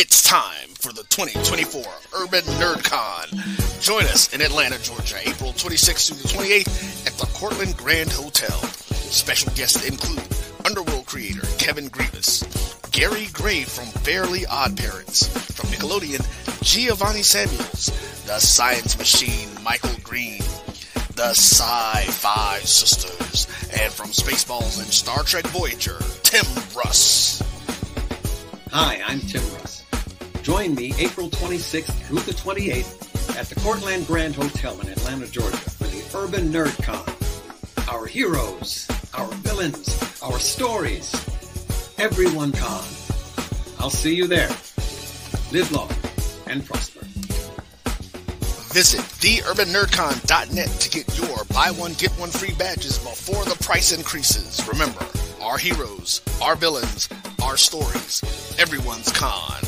It's time for the 2024 Urban NerdCon. Join us in Atlanta, Georgia, April 26th through the 28th at the Courtland Grand Hotel. Special guests include Underworld creator Kevin Grevioux, Gary Gray from Fairly Odd Parents, from Nickelodeon, Giovanni Samuels, the Science Machine Michael Green, the Sci-Fi Sisters, and from Spaceballs and Star Trek Voyager, Tim Russ. Hi, I'm Tim Russ. Join me April 26th through the 28th at the Courtland Grand Hotel in Atlanta, Georgia for the Urban Nerd Con. Our heroes, our villains, our stories. Everyone con. I'll see you there. Live long and prosper. Visit theurbannerdcon.net to get your buy one get one free badges before the price increases. Remember, our heroes, our villains, our stories, everyone's con.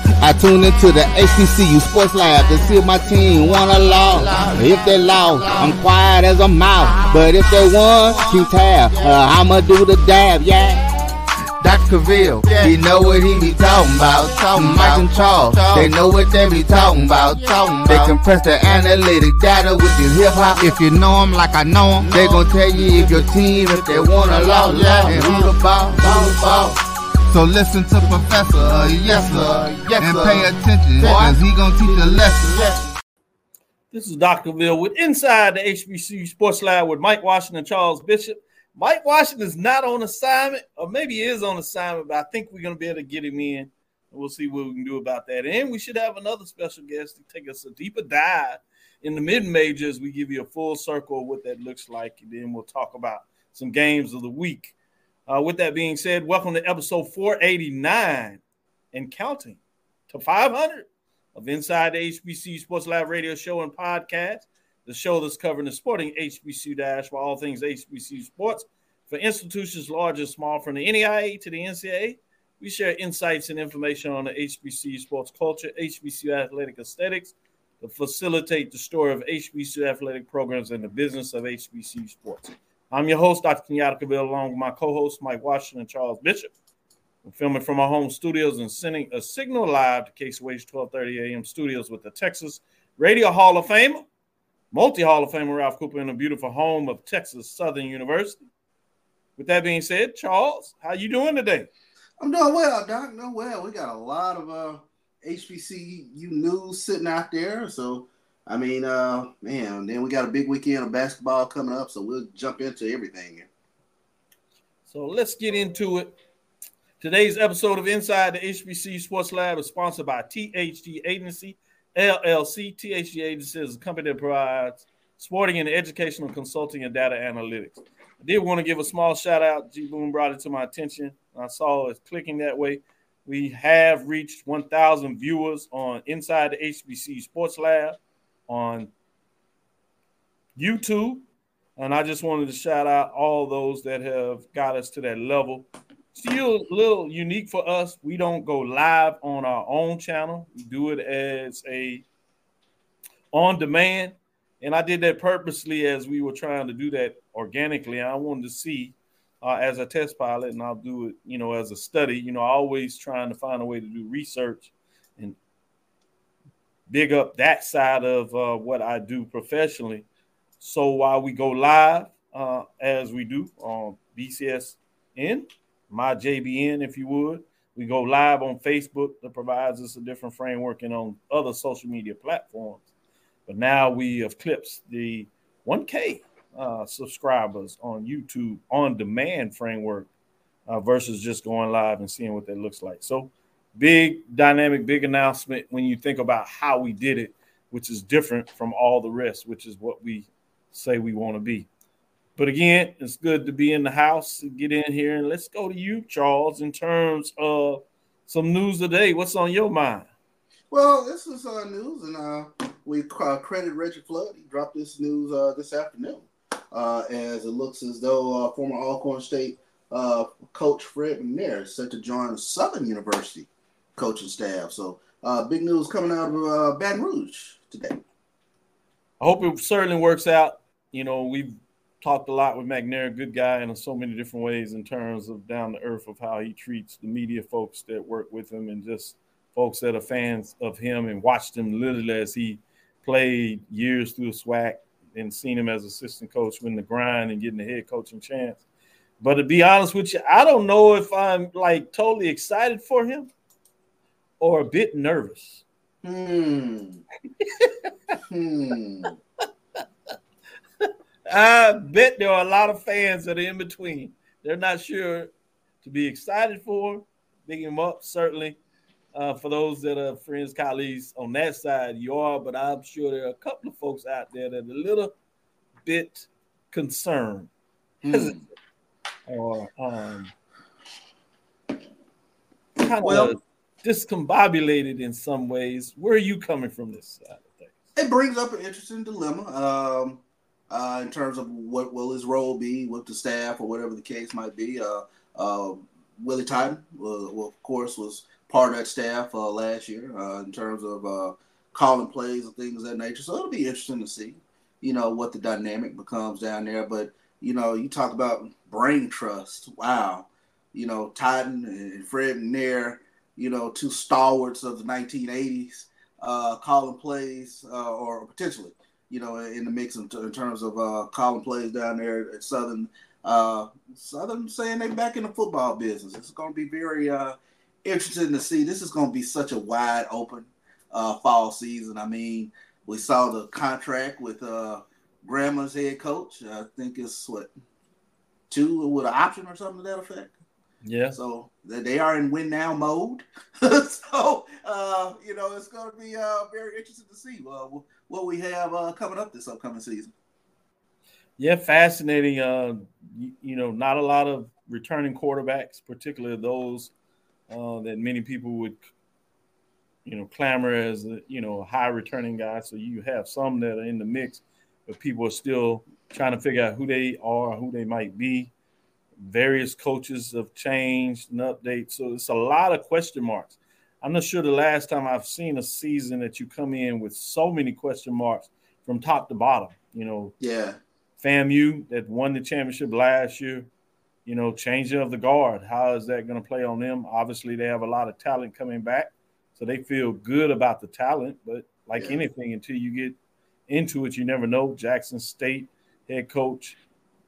Yeah. I tune into the HBCU Sports Lab to see if my team won or lost. If they lost, I'm quiet as a mouse. But if they won, keep tab. Uh, I'ma do the dab, yeah. Dr. Cavil, Yeah. he know what he be talking about. Talking Mike and Charles, they know what they be talking about. Talking They about. compress the analytic data with the hip hop. If you know them like I know them, they gon' tell you if your team, if they won or lost, Yeah. and who the ball, who the ball. So listen to Professor, uh, yes sir, Yes, and sir. pay attention, cause he gon' teach a lesson. This is Dr. Cavil with Inside the HBCU Sports Lab with Mike Washington and Charles Bishop. Mike Washington is not on assignment, or maybe he is on assignment, but I think we're going to be able to get him in. And we'll see what we can do about that. And we should have another special guest to take us a deeper dive in the mid majors. we give you a full circle of what that looks like. And then we'll talk about some games of the week. Uh, with that being said, welcome to episode 489 and counting to 500 of Inside the HBC Sports Live radio show and podcast, the show that's covering the sporting HBCU dash for all things HBCU sports for institutions large and small, from the NAIA to the NCAA. We share insights and information on the HBCU sports culture, HBCU athletic aesthetics, to facilitate the story of HBCU athletic programs and the business of HBCU sports. I'm your host, Dr. Kenyatta Cavil, along with my co-host, Mike Washington and Charles Bishop. We're filming from our home studios and sending a signal live to Case Wage 1230 AM studios with the Texas Radio Hall of Famer, multi Hall of Famer Ralph Cooper in the beautiful home of Texas Southern University. With that being said, Charles, how you doing today? I'm doing well, Doc. Doing well. We got a lot of uh, HBCU news sitting out there. So, I mean, uh, man, then we got a big weekend of basketball coming up. So we'll jump into everything here. So let's get into it. Today's episode of Inside the HBC Sports Lab is sponsored by THG Agency, LLC. THG Agency is a company that provides sporting and educational consulting and data analytics. I did want to give a small shout out. G Boom brought it to my attention. I saw it clicking that way. We have reached 1,000 viewers on Inside the HBC Sports Lab on YouTube. And I just wanted to shout out all those that have got us to that level. Still a little unique for us. We don't go live on our own channel. We do it as a on demand. And I did that purposely as we were trying to do that organically. I wanted to see uh, as a test pilot, and I'll do it, you know, as a study. You know, always trying to find a way to do research big up that side of uh, what I do professionally. So while we go live, uh, as we do on BCSN, my JBN, if you would, we go live on Facebook that provides us a different framework and on other social media platforms. But now we have clipped the 1K uh, subscribers on YouTube on demand framework uh, versus just going live and seeing what that looks like. So big dynamic, big announcement when you think about how we did it, which is different from all the rest, which is what we say we want to be. But again, it's good to be in the house, and get in here, and let's go to you, Charles, in terms of some news today. What's on your mind? Well, this is uh, news, and uh, we uh, credit Reggie Flood. He dropped this news uh, this afternoon, uh, as it looks as though uh, former Alcorn State uh, coach Fred McNair is set to join Southern University coaching staff. So, uh, big news coming out of uh, Baton Rouge today. I hope it certainly works out. You know, we've talked a lot with McNair, good guy in so many different ways in terms of down the earth of how he treats the media folks that work with him and just folks that are fans of him and watched him literally as he played years through the SWAC and seen him as assistant coach win the grind and getting the head coaching chance. But to be honest with you, I don't know if I'm like totally excited for him or a bit nervous. Hmm. hmm. I bet there are a lot of fans that are in between. They're not sure to be excited for, big him up, certainly. Uh, for those that are friends, colleagues on that side, you are, but I'm sure there are a couple of folks out there that are a little bit concerned Hmm. or um, kind Well- of discombobulated in some ways. Where are you coming from this side of things? It brings up an interesting dilemma um, uh, in terms of what will his role be with the staff or whatever the case might be. Uh, uh, Willie Totten, uh, well, of course, was part of that staff uh, last year uh, in terms of calling plays and things of that nature. So it'll be interesting to see, you know, what the dynamic becomes down there. But you know, you talk about brain trust. Wow, you know, Totten and Fred McNair, you know, two stalwarts of the 1980s, uh, calling plays uh, or potentially, you know, in the mix in, in terms of uh, calling plays down there at Southern. Uh, Southern saying they're back in the football business. It's going to be very uh, interesting to see. This is going to be such a wide open uh, fall season. I mean, we saw the contract with uh, Grambling's head coach. I think it's what two with an option or something to that effect. Yeah. So they are in win now mode. so uh, you know it's going to be uh, very interesting to see uh, what we have uh, coming up this upcoming season. Yeah, fascinating. Uh, you, you know, not a lot of returning quarterbacks, particularly those uh, that many people would, you know, clamor as a, you know high returning guy. So you have some that are in the mix, but people are still trying to figure out who they are, who they might be. Various coaches have changed and updates, so it's a lot of question marks. I'm not sure the last time I've seen a season that you come in with so many question marks from top to bottom. You know, Yeah, FAMU that won the championship last year, you know, changing of the guard. How is that going to play on them? Obviously, they have a lot of talent coming back, so they feel good about the talent. But like Yeah. anything, until you get into it, you never know. Jackson State head coach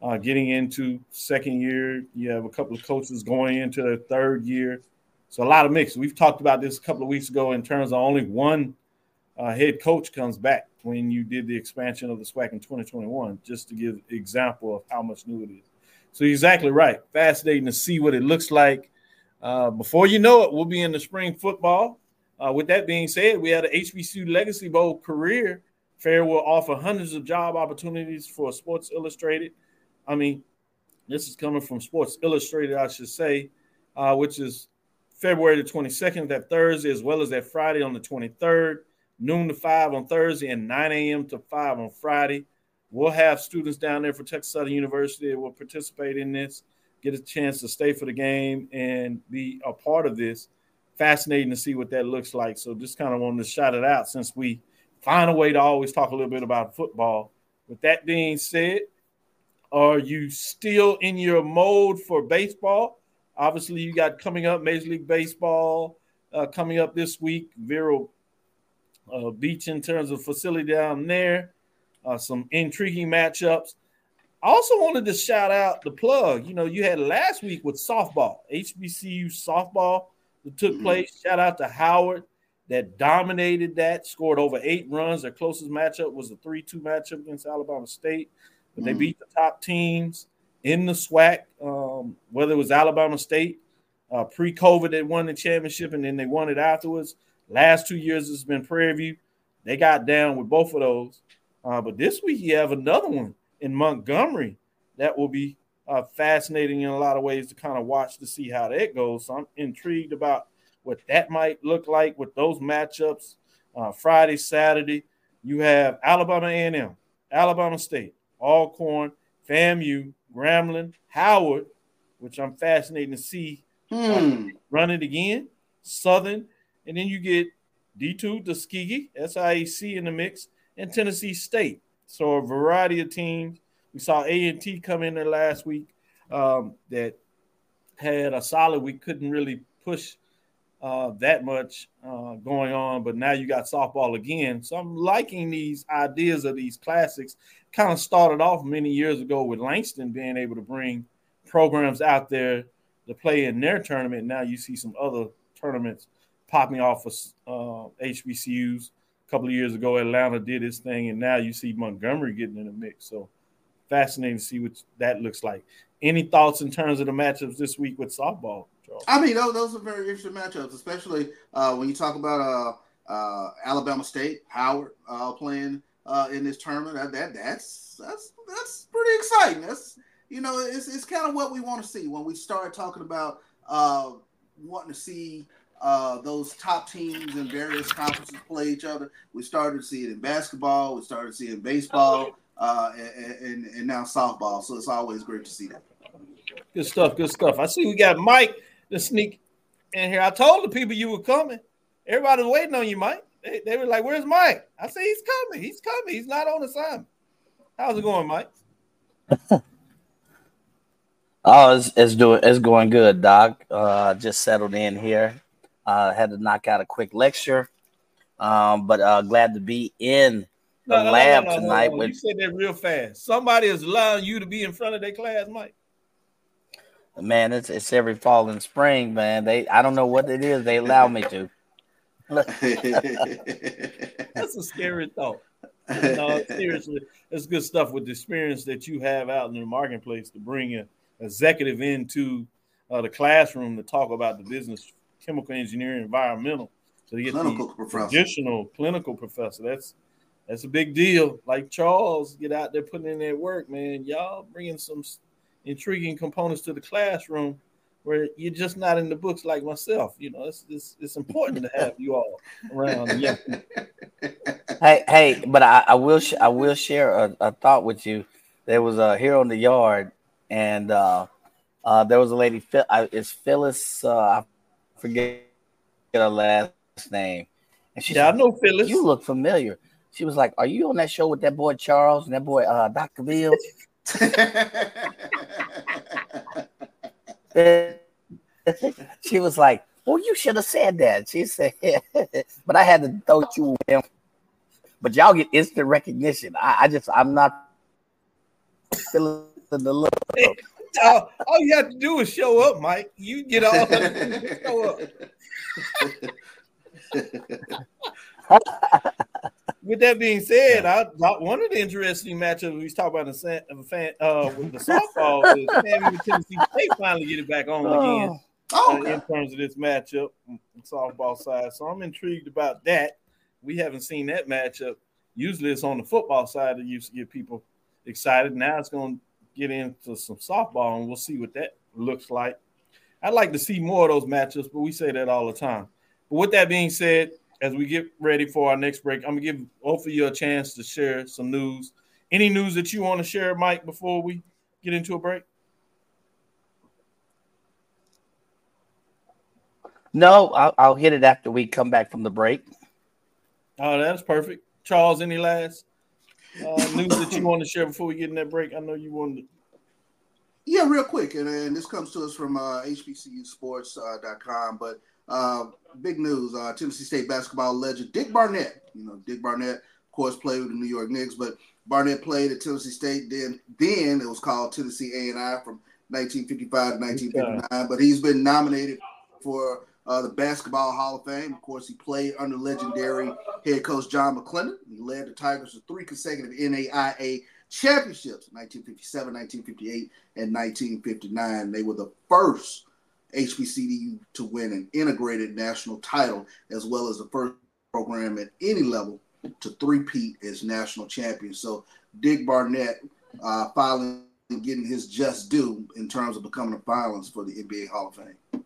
uh, getting into second year. You have a couple of coaches going into their third year. So a lot of mix. We've talked about this a couple of weeks ago in terms of only one uh, head coach comes back when you did the expansion of the SWAC in 2021, just to give example of how much new it is. So exactly right. Fascinating to see what it looks like. Uh, before you know it, we'll be in the spring football. Uh, with that being said, we had an HBCU Legacy Bowl career fair will offer hundreds of job opportunities for Sports Illustrated. I mean, this is coming from Sports Illustrated, I should say, uh, which is February the 22nd, that Thursday, as well as that Friday on the 23rd, noon to 5 on Thursday, and 9 a.m. to 5 on Friday. We'll have students down there for Texas Southern University that will participate in this, get a chance to stay for the game and be a part of this. Fascinating to see what that looks like. So just kind of wanted to shout it out since we find a way to always talk a little bit about football. With that being said, are you still in your mode for baseball? Obviously, you got coming up Major League Baseball uh, coming up this week. Vero uh, Beach in terms of facility down there. Uh, some intriguing matchups. I also wanted to shout out the plug. You know, you had last week with softball, HBCU softball that took place. Shout out to Howard that dominated that, scored over eight runs. Their closest matchup was a 3 2 matchup against Alabama State, but they Mhm. beat the top teams in the SWAC, um, whether it was Alabama State. Uh, Pre COVID, they won the championship and then they won it afterwards. Last two years, it's been Prairie View. They got down with both of those. Uh, but this week, you have another one in Montgomery that will be uh, fascinating in a lot of ways to kind of watch to see how that goes. So I'm intrigued about what that might look like with those matchups. Uh, Friday, Saturday, you have Alabama A&M, Alabama State, Alcorn, FAMU, Grambling, Howard, which I'm fascinated to see Hmm. run it again, Southern, and then you get D2, Tuskegee, SIAC in the mix, and Tennessee State. So a variety of teams. We saw A&T come in there last week um, that had a solid week, couldn't really push uh, that much uh, going on, but now you got softball again. So I'm liking these ideas of these classics. Kind of started off many years ago with Langston being able to bring programs out there to play in their tournament. Now you see some other tournaments popping off of uh, HBCUs. A couple of years ago, Atlanta did this thing, and now you see Montgomery getting in the mix. So fascinating to see what that looks like. Any thoughts in terms of the matchups this week with softball? Charles? I mean, those, those are very interesting matchups, especially uh, when you talk about uh, uh, Alabama State, Howard uh, playing uh, in this tournament. That, that that's that's that's pretty exciting. That's you know, it's it's kind of what we want to see when we start talking about uh, wanting to see uh, those top teams in various conferences play each other. We started to see it in basketball. We started to see it in baseball, uh, and, and and now softball. So it's always great to see that. Good stuff. Good stuff. I see we got Mike to sneak in here. I told the people you were coming. Everybody's waiting on you, Mike. They, they were like, "Where's Mike?" I said, "He's coming. He's coming. He's not on assignment." How's it going, Mike? Oh, it's, it's doing it's going good, Doc. Uh, just settled in here. Uh, had to knock out a quick lecture, um, but uh, glad to be in the No, no, lab no, tonight. With You said that real fast. Somebody is allowing you to be in front of their class, Mike. man, it's it's every fall and spring, man. They I don't know what it is. They allow me to. That's a scary thought. No, seriously, it's good stuff with the experience that you have out in the marketplace to bring an executive into uh, the classroom to talk about the business, chemical engineering, environmental. So to get Clinical the professor. traditional clinical professor, that's that's a big deal. Like Charles, get out there putting in that work, man. Y'all bringing some intriguing components to the classroom where you're just not in the books like myself. You know, it's it's, it's important to have you all around. Yeah. Hey, hey, but I, I will sh- I will share a, a thought with you. There was a here on the yard, and uh, uh, there was a lady. Phil- uh, It's Phyllis. Uh, I forget her last name. And she Yeah, I know Phyllis. You look familiar. She was like, "Are you on that show with that boy Charles and that boy uh, Dr. Bill?" she was like, "Well, you should have said that." She said, "But I had to throw you with him." But y'all get instant recognition. I, I just, I'm not feeling the look. all, all you have to do is show up, Mike. You get all show up. With that being said, I, I- one of the interesting matchups we talked about the, uh, fan- uh, with the softball is Sammy Tennessee State finally get it back on again Oh, uh, in terms of this matchup on softball side. So I'm intrigued about that. We haven't seen that matchup. Usually it's on the football side that used to get people excited. Now it's going to get into some softball, and we'll see what that looks like. I'd like to see more of those matchups, but we say that all the time. But with that being said, as we get ready for our next break, I'm gonna give both of you a chance to share some news. Any news that you want to share, Mike, before we get into a break? No, I'll, I'll hit it after we come back from the break. Oh, that's perfect. Charles, any last uh, news that you want to share before we get in that break? I know you wanted. Yeah, real quick, and, and this comes to us from uh, HBCUSports.com. But uh, big news: uh, Tennessee State basketball legend Dick Barnett. You know, Dick Barnett, of course, played with the New York Knicks, but Barnett played at Tennessee State. Then, then it was called Tennessee A and I from 1955 to 1959. But he's been nominated for uh, the Basketball Hall of Fame. Of course, he played under legendary head coach John McClendon. He led the Tigers to three consecutive NAIA championships 1957, 1958, and 1959. They were the first HBCU to win an integrated national title, as well as the first program at any level to three-peat as national champion. So Dick Barnett uh, finally getting his just due in terms of becoming a finalist for the NBA Hall of Fame.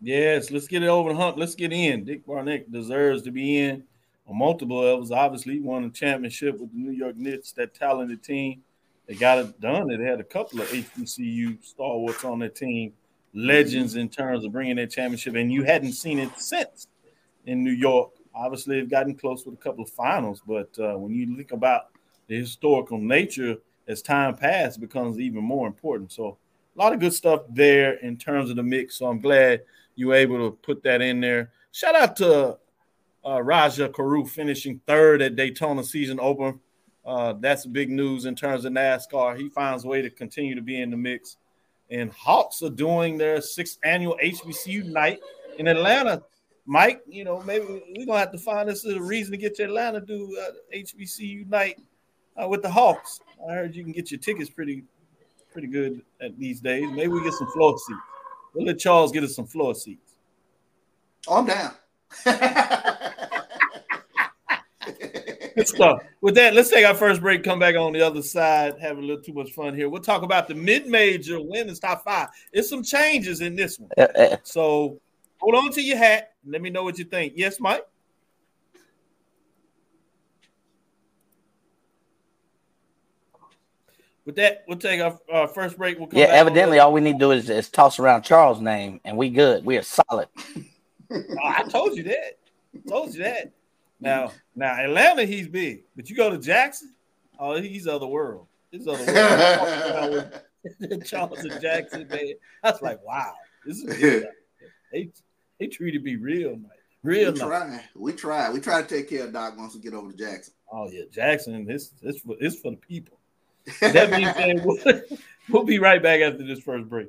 Yes, let's get it over the hump. Let's get in. Dick Barnett deserves to be in on multiple levels. Obviously, won a championship with the New York Knicks, that talented team. They got it done. They had a couple of HBCU stalwarts on their team, legends in terms of bringing that championship, and you hadn't seen it since in New York. Obviously, they've gotten close with a couple of finals, but uh, when you think about the historical nature as time passed, becomes even more important. So, a lot of good stuff there in terms of the mix. So, I'm glad you were able to put that in there. Shout out to uh, Rajah Caruth finishing third at Daytona Season Open. Uh, that's big news in terms of NASCAR. He finds a way to continue to be in the mix. And Hawks are doing their sixth annual HBCU night in Atlanta. Mike, you know, maybe we're gonna have to find this as a reason to get to Atlanta to do uh, HBCU night uh, with the Hawks. I heard you can get your tickets pretty, pretty good at these days. Maybe we get some floor seats. We'll let Charles get us some floor seats. Oh, I'm down. Good stuff. With that, let's take our first break. Come back on the other side. Have a little too much fun here. We'll talk about the mid-major women's top five. There's some changes in this one, so hold on to your hat. And let me know what you think. Yes, Mike. With that, we'll take our uh, first break. We'll come yeah, evidently, all we need to do is, is toss around Charles' name, and we good. We are solid. Oh, I told you that. I told you that. Now, now Atlanta, he's big, but you go to Jackson, oh, he's other world. He's other world. I walked around with Charles and Jackson, man. That's like, wow, this is good. They they treated me real nice, real we nice. try. We try. We try to take care of Doc once we get over to Jackson. Oh yeah, Jackson, this this for it's for the people. That being said, we'll, we'll be right back after this first break.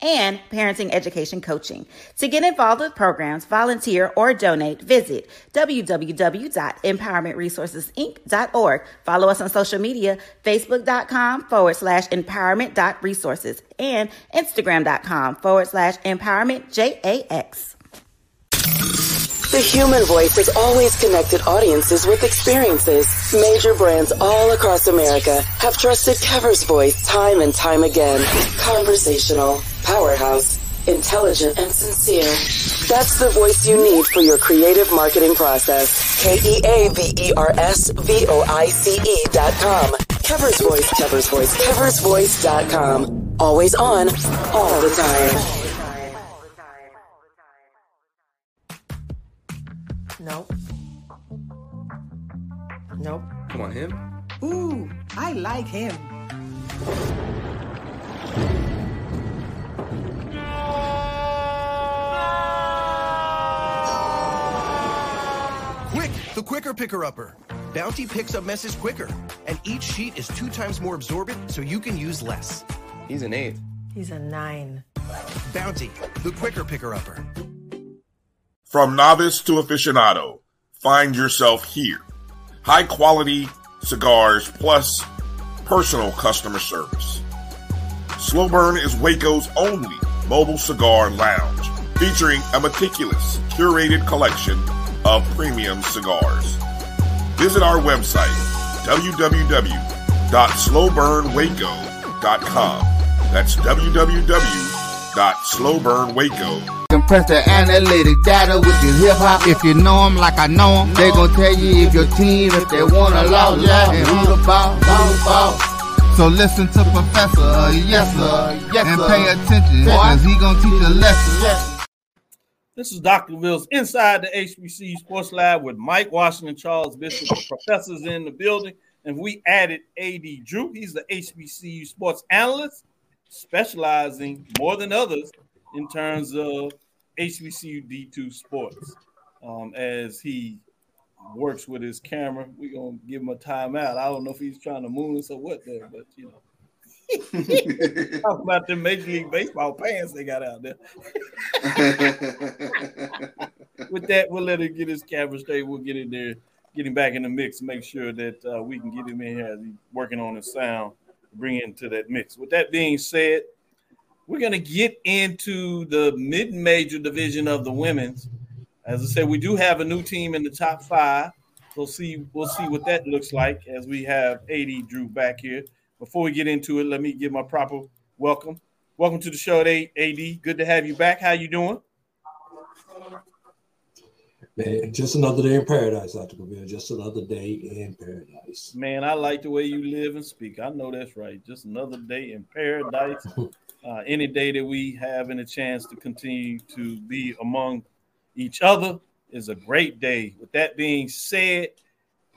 and Parenting Education Coaching. To get involved with programs, volunteer, or donate, visit www.empowermentresourcesinc.org. Follow us on social media, facebook.com forward slash empowerment.resources and instagram.com forward slash empowerment JAX. The human voice has always connected audiences with experiences. Major brands all across America have trusted Keaver's voice time and time again. Conversational, powerhouse, intelligent, and sincere. That's the voice you need for your creative marketing process. K-E-A-V-E-R-S-V-O-I-C-E E dot com. Keaver's Voice, Keaver's Voice, Keaver's Voice dot com. Always on, all the time. Nope. Nope. Come on, him. Ooh, I like him. The quicker picker upper. Bounty picks up messes quicker, and each sheet is two times more absorbent so you can use less. He's an eight. He's a nine. Bounty, the quicker picker upper. From novice to aficionado, find yourself here. High quality cigars plus personal customer service. Slow Burn is Waco's only mobile cigar lounge, featuring a meticulous, curated collection of premium cigars. Visit our website, www.slowburnwaco.com. That's www.slowburnwaco.com. Compress the analytic data with your hip hop. If you know 'em like I know 'em, they gon' tell you if your team, if they wanna lose, yeah, and who the ball, who the ball. So listen to Professor, uh, yes sir, yes, and pay attention, cause he gon' teach a lesson. This is Dr. Wills inside the HBCU Sports Lab with Mike Washington, Charles Bishop, professors in the building. And we added AD Drew. He's the HBCU sports analyst, specializing more than others in terms of HBCU D2 sports. Um, as he works with his camera, we're going to give him a timeout. I don't know if he's trying to moon us or what there, but you know. Talk about the Major League Baseball pants they got out there. With that, we'll let him get his camera straight. We'll get in there, get him back in the mix, make sure that uh, we can get him in here as he's working on his sound, bring it into that mix. With that being said, we're going to get into the mid-major division of the women's. As I said, we do have a new team in the top five. We'll see. We'll see what that looks like as we have AD Drew back here. Before we get into it, let me give my proper welcome. Welcome to the show, AD. Good to have you back. How you doing? Man, just another day in paradise, Dr. Cavil. Just another day in paradise. Man, I like the way you live and speak. I know that's right. Just another day in paradise. uh, any day that we have any chance to continue to be among each other is a great day. With that being said,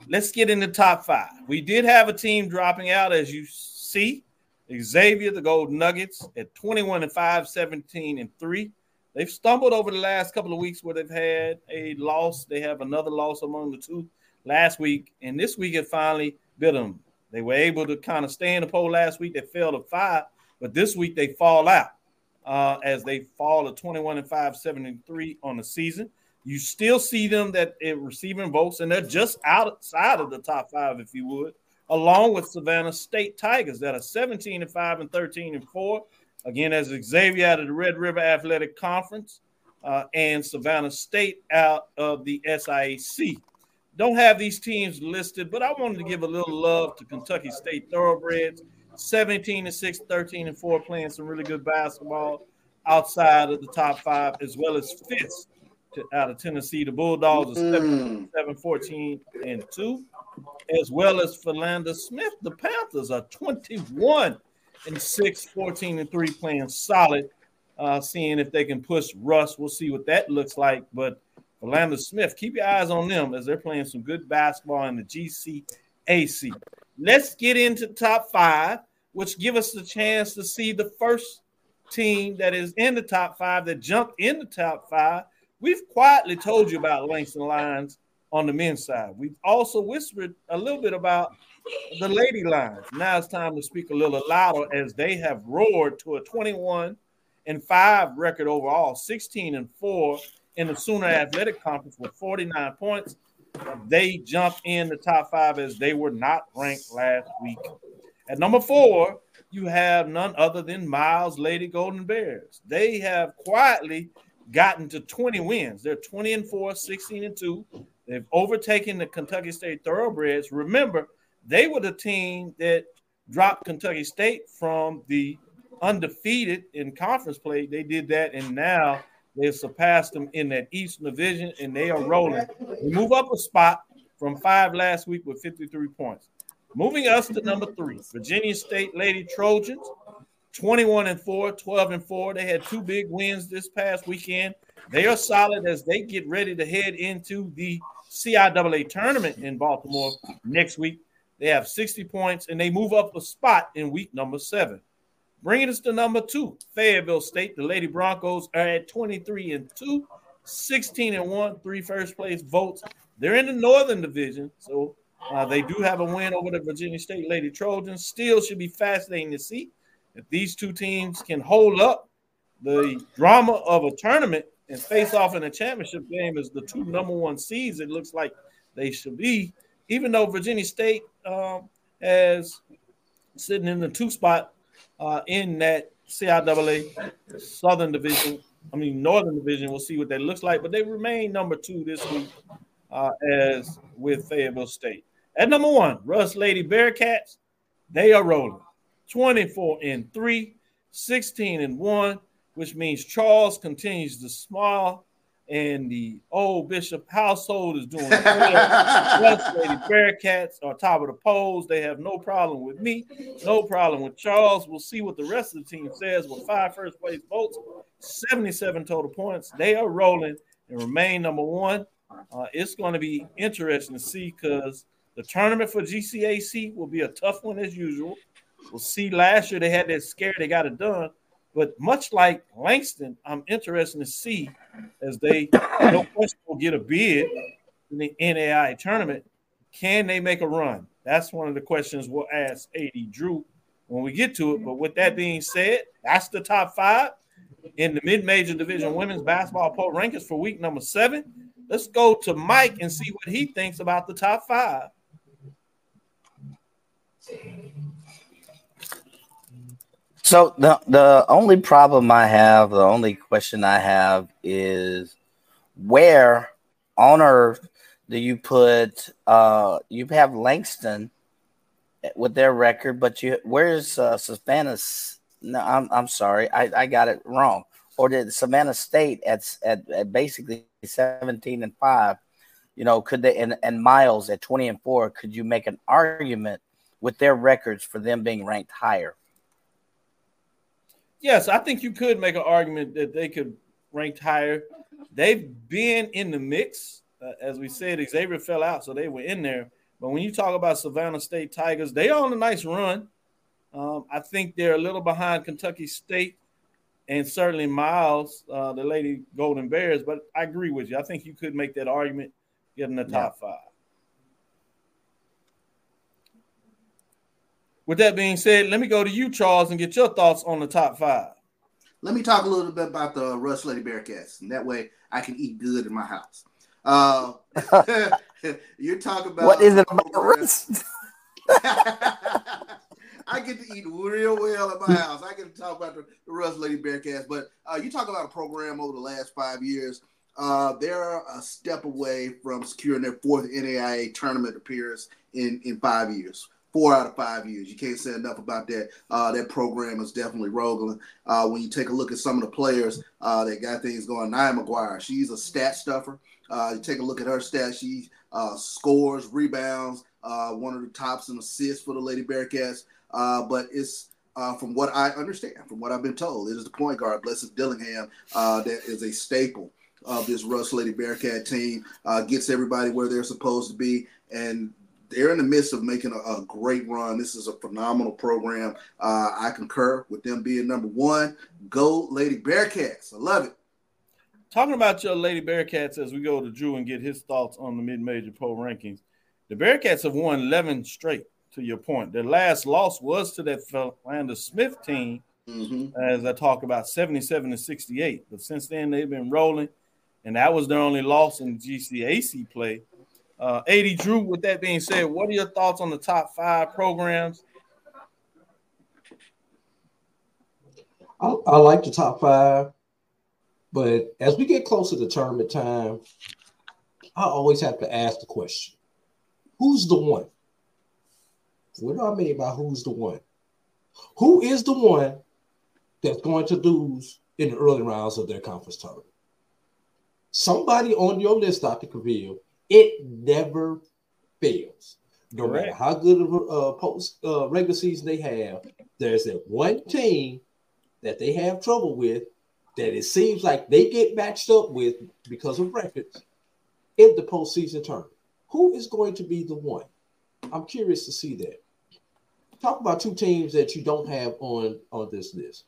let's get in the top five. We did have a team dropping out, as you see. Xavier, the Gold Nuggets, at 21 and 5, 17 and 3. They've stumbled over the last couple of weeks where they've had a loss. They have another loss among the two last week, and this week it finally bit them. They were able to kind of stay in the poll last week. They fell to five, but this week they fall out uh, as they fall to 21 and 5, 73 on the season. You still see them that are receiving votes, and they're just outside of the top five, if you would, along with Savannah State Tigers that are 17 and 5 and 13 and 4. Again, as Xavier out of the Red River Athletic Conference uh, and Savannah State out of the SIAC. Don't have these teams listed, but I wanted to give a little love to Kentucky State Thoroughbreds. 17 and 6, 13 and 4, playing some really good basketball outside of the top five, as well as fifth to, out of Tennessee. The Bulldogs are 7, 7 14 and 2, as well as Philander Smith. The Panthers are 21 and 6, 14 and 3, playing solid. Uh, seeing if they can push Rust. We'll see what that looks like. But Philander Smith, keep your eyes on them as they're playing some good basketball in the GCAC. Let's get into top five, which give us the chance to see the first team that is in the top five that jumped in the top five. We've quietly told you about Langston Lions on the men's side. We've also whispered a little bit about the lady lions. Now it's time to speak a little louder as they have roared to a 21 and 5 record overall, 16 and 4 in the Sooner Athletic Conference with 49 points. They jump in the top five as they were not ranked last week. At number four, you have none other than Miles Lady Golden Bears. They have quietly gotten to 20 wins. They're 20 and 4, 16 and 2. They've overtaken the Kentucky State Thoroughbreds. Remember, they were the team that dropped Kentucky State from the undefeated in conference play. They did that, and now they've surpassed them in that Eastern Division, and they are rolling. We move up a spot from five last week with 53 points. Moving us to number three, Virginia State Lady Trojans, 21 and 4, 12 and 4. They had two big wins this past weekend. They are solid as they get ready to head into the CIAA tournament in Baltimore next week. They have 60 points and they move up a spot in week number seven. Bringing us to number two, Fayetteville State. The Lady Broncos are at 23 and 2, 16 and 1, three first place votes. They're in the Northern Division, so uh, they do have a win over the Virginia State Lady Trojans. Still should be fascinating to see if these two teams can hold up the drama of a tournament and face off in a championship game as the two number one seeds. It looks like they should be, even though Virginia State um, has sitting in the two spot uh, in that CIAA Southern Division. I mean, Northern Division. We'll see what that looks like, but they remain number two this week, uh, as with Fayetteville State. At number one, Rust Lady Bearcats. They are rolling 24 and 3, 16 and 1, which means Charles continues to smile and the old Bishop household is doing well. Lady Bearcats are top of the polls. They have no problem with me, no problem with Charles. We'll see what the rest of the team says with five first place votes, 77 total points. They are rolling and remain number one. Uh, it's going to be interesting to see because the tournament for GCAC will be a tough one as usual. We'll see. Last year they had that scare, they got it done. But much like Langston, I'm interested to see as they no question will get a bid in the NAIA tournament. Can they make a run? That's one of the questions we'll ask AD Drew when we get to it. But with that being said, that's the top five in the mid-major division women's basketball poll rankings for week number seven. Let's go to Mike and see what he thinks about the top five. So the the only problem I have, the only question I have is where on earth do you put uh you have Langston with their record, but you where's uh Savannah's no I'm I'm sorry, I, I got it wrong. Or did Savannah State at, at at basically 17 and 5, you know, could they and, and Miles at 20 and 4, could you make an argument with their records for them being ranked higher? Yes, I think you could make an argument that they could rank higher. They've been in the mix. Uh, as we said, Xavier fell out, so they were in there. But when you talk about Savannah State Tigers, they are on a nice run. Um, I think they're a little behind Kentucky State and certainly Miles, uh, the Lady Golden Bears. But I agree with you. I think you could make that argument getting the top yeah. five. With that being said, let me go to you, Charles, and get your thoughts on the top five. Let me talk a little bit about the Rust Lady Bearcats, and that way I can eat good in my house. Uh, you're talking about what is it about Rust? I get to eat real well at my house. I get to talk about the, the Rust Lady Bearcats, but uh, you talk about a program over the last five years. Uh, they're a step away from securing their fourth NAIA tournament appearance in, in five years four out of five years. You can't say enough about that. Uh, that program is definitely rolling. Uh, when you take a look at some of the players uh, that got things going, Nia McGuire, she's a stat stuffer. Uh, you take a look at her stats. She uh, scores, rebounds, uh, one of the tops in assists for the Lady Bearcats. but it's from what I understand, from what I've been told, it is the point guard, Blessed Dillingham, that is a staple of this Rust Lady Bearcat team. gets everybody where they're supposed to be, and they're in the midst of making a, a, great run. This is a phenomenal program. Uh, I concur with them being number one. Go Lady Bearcats. I love it. Talking about your Lady Bearcats as we go to Drew and get his thoughts on the mid-major poll rankings. The Bearcats have won 11 straight. To your point, their last loss was to that Philander Smith team, mm-hmm. as I talk about 77 to 68. But since then, they've been rolling, and that was their only loss in GCAC play. Uh, AD Drew, with that being said, what are your thoughts on the top five programs? I, I like the top five, but as we get closer to tournament time, I always have to ask the question who's the one? What do I mean by who's the one? Who is the one that's going to lose in the early rounds of their conference tournament? Somebody on your list, Dr. Cavil, it never fails. No Correct. matter how good of a uh, post uh, regular season they have, there's that one team that they have trouble with that it seems like they get matched up with because of records in the postseason tournament. Who is going to be the one? I'm curious to see that. Talk about two teams that you don't have on on this list.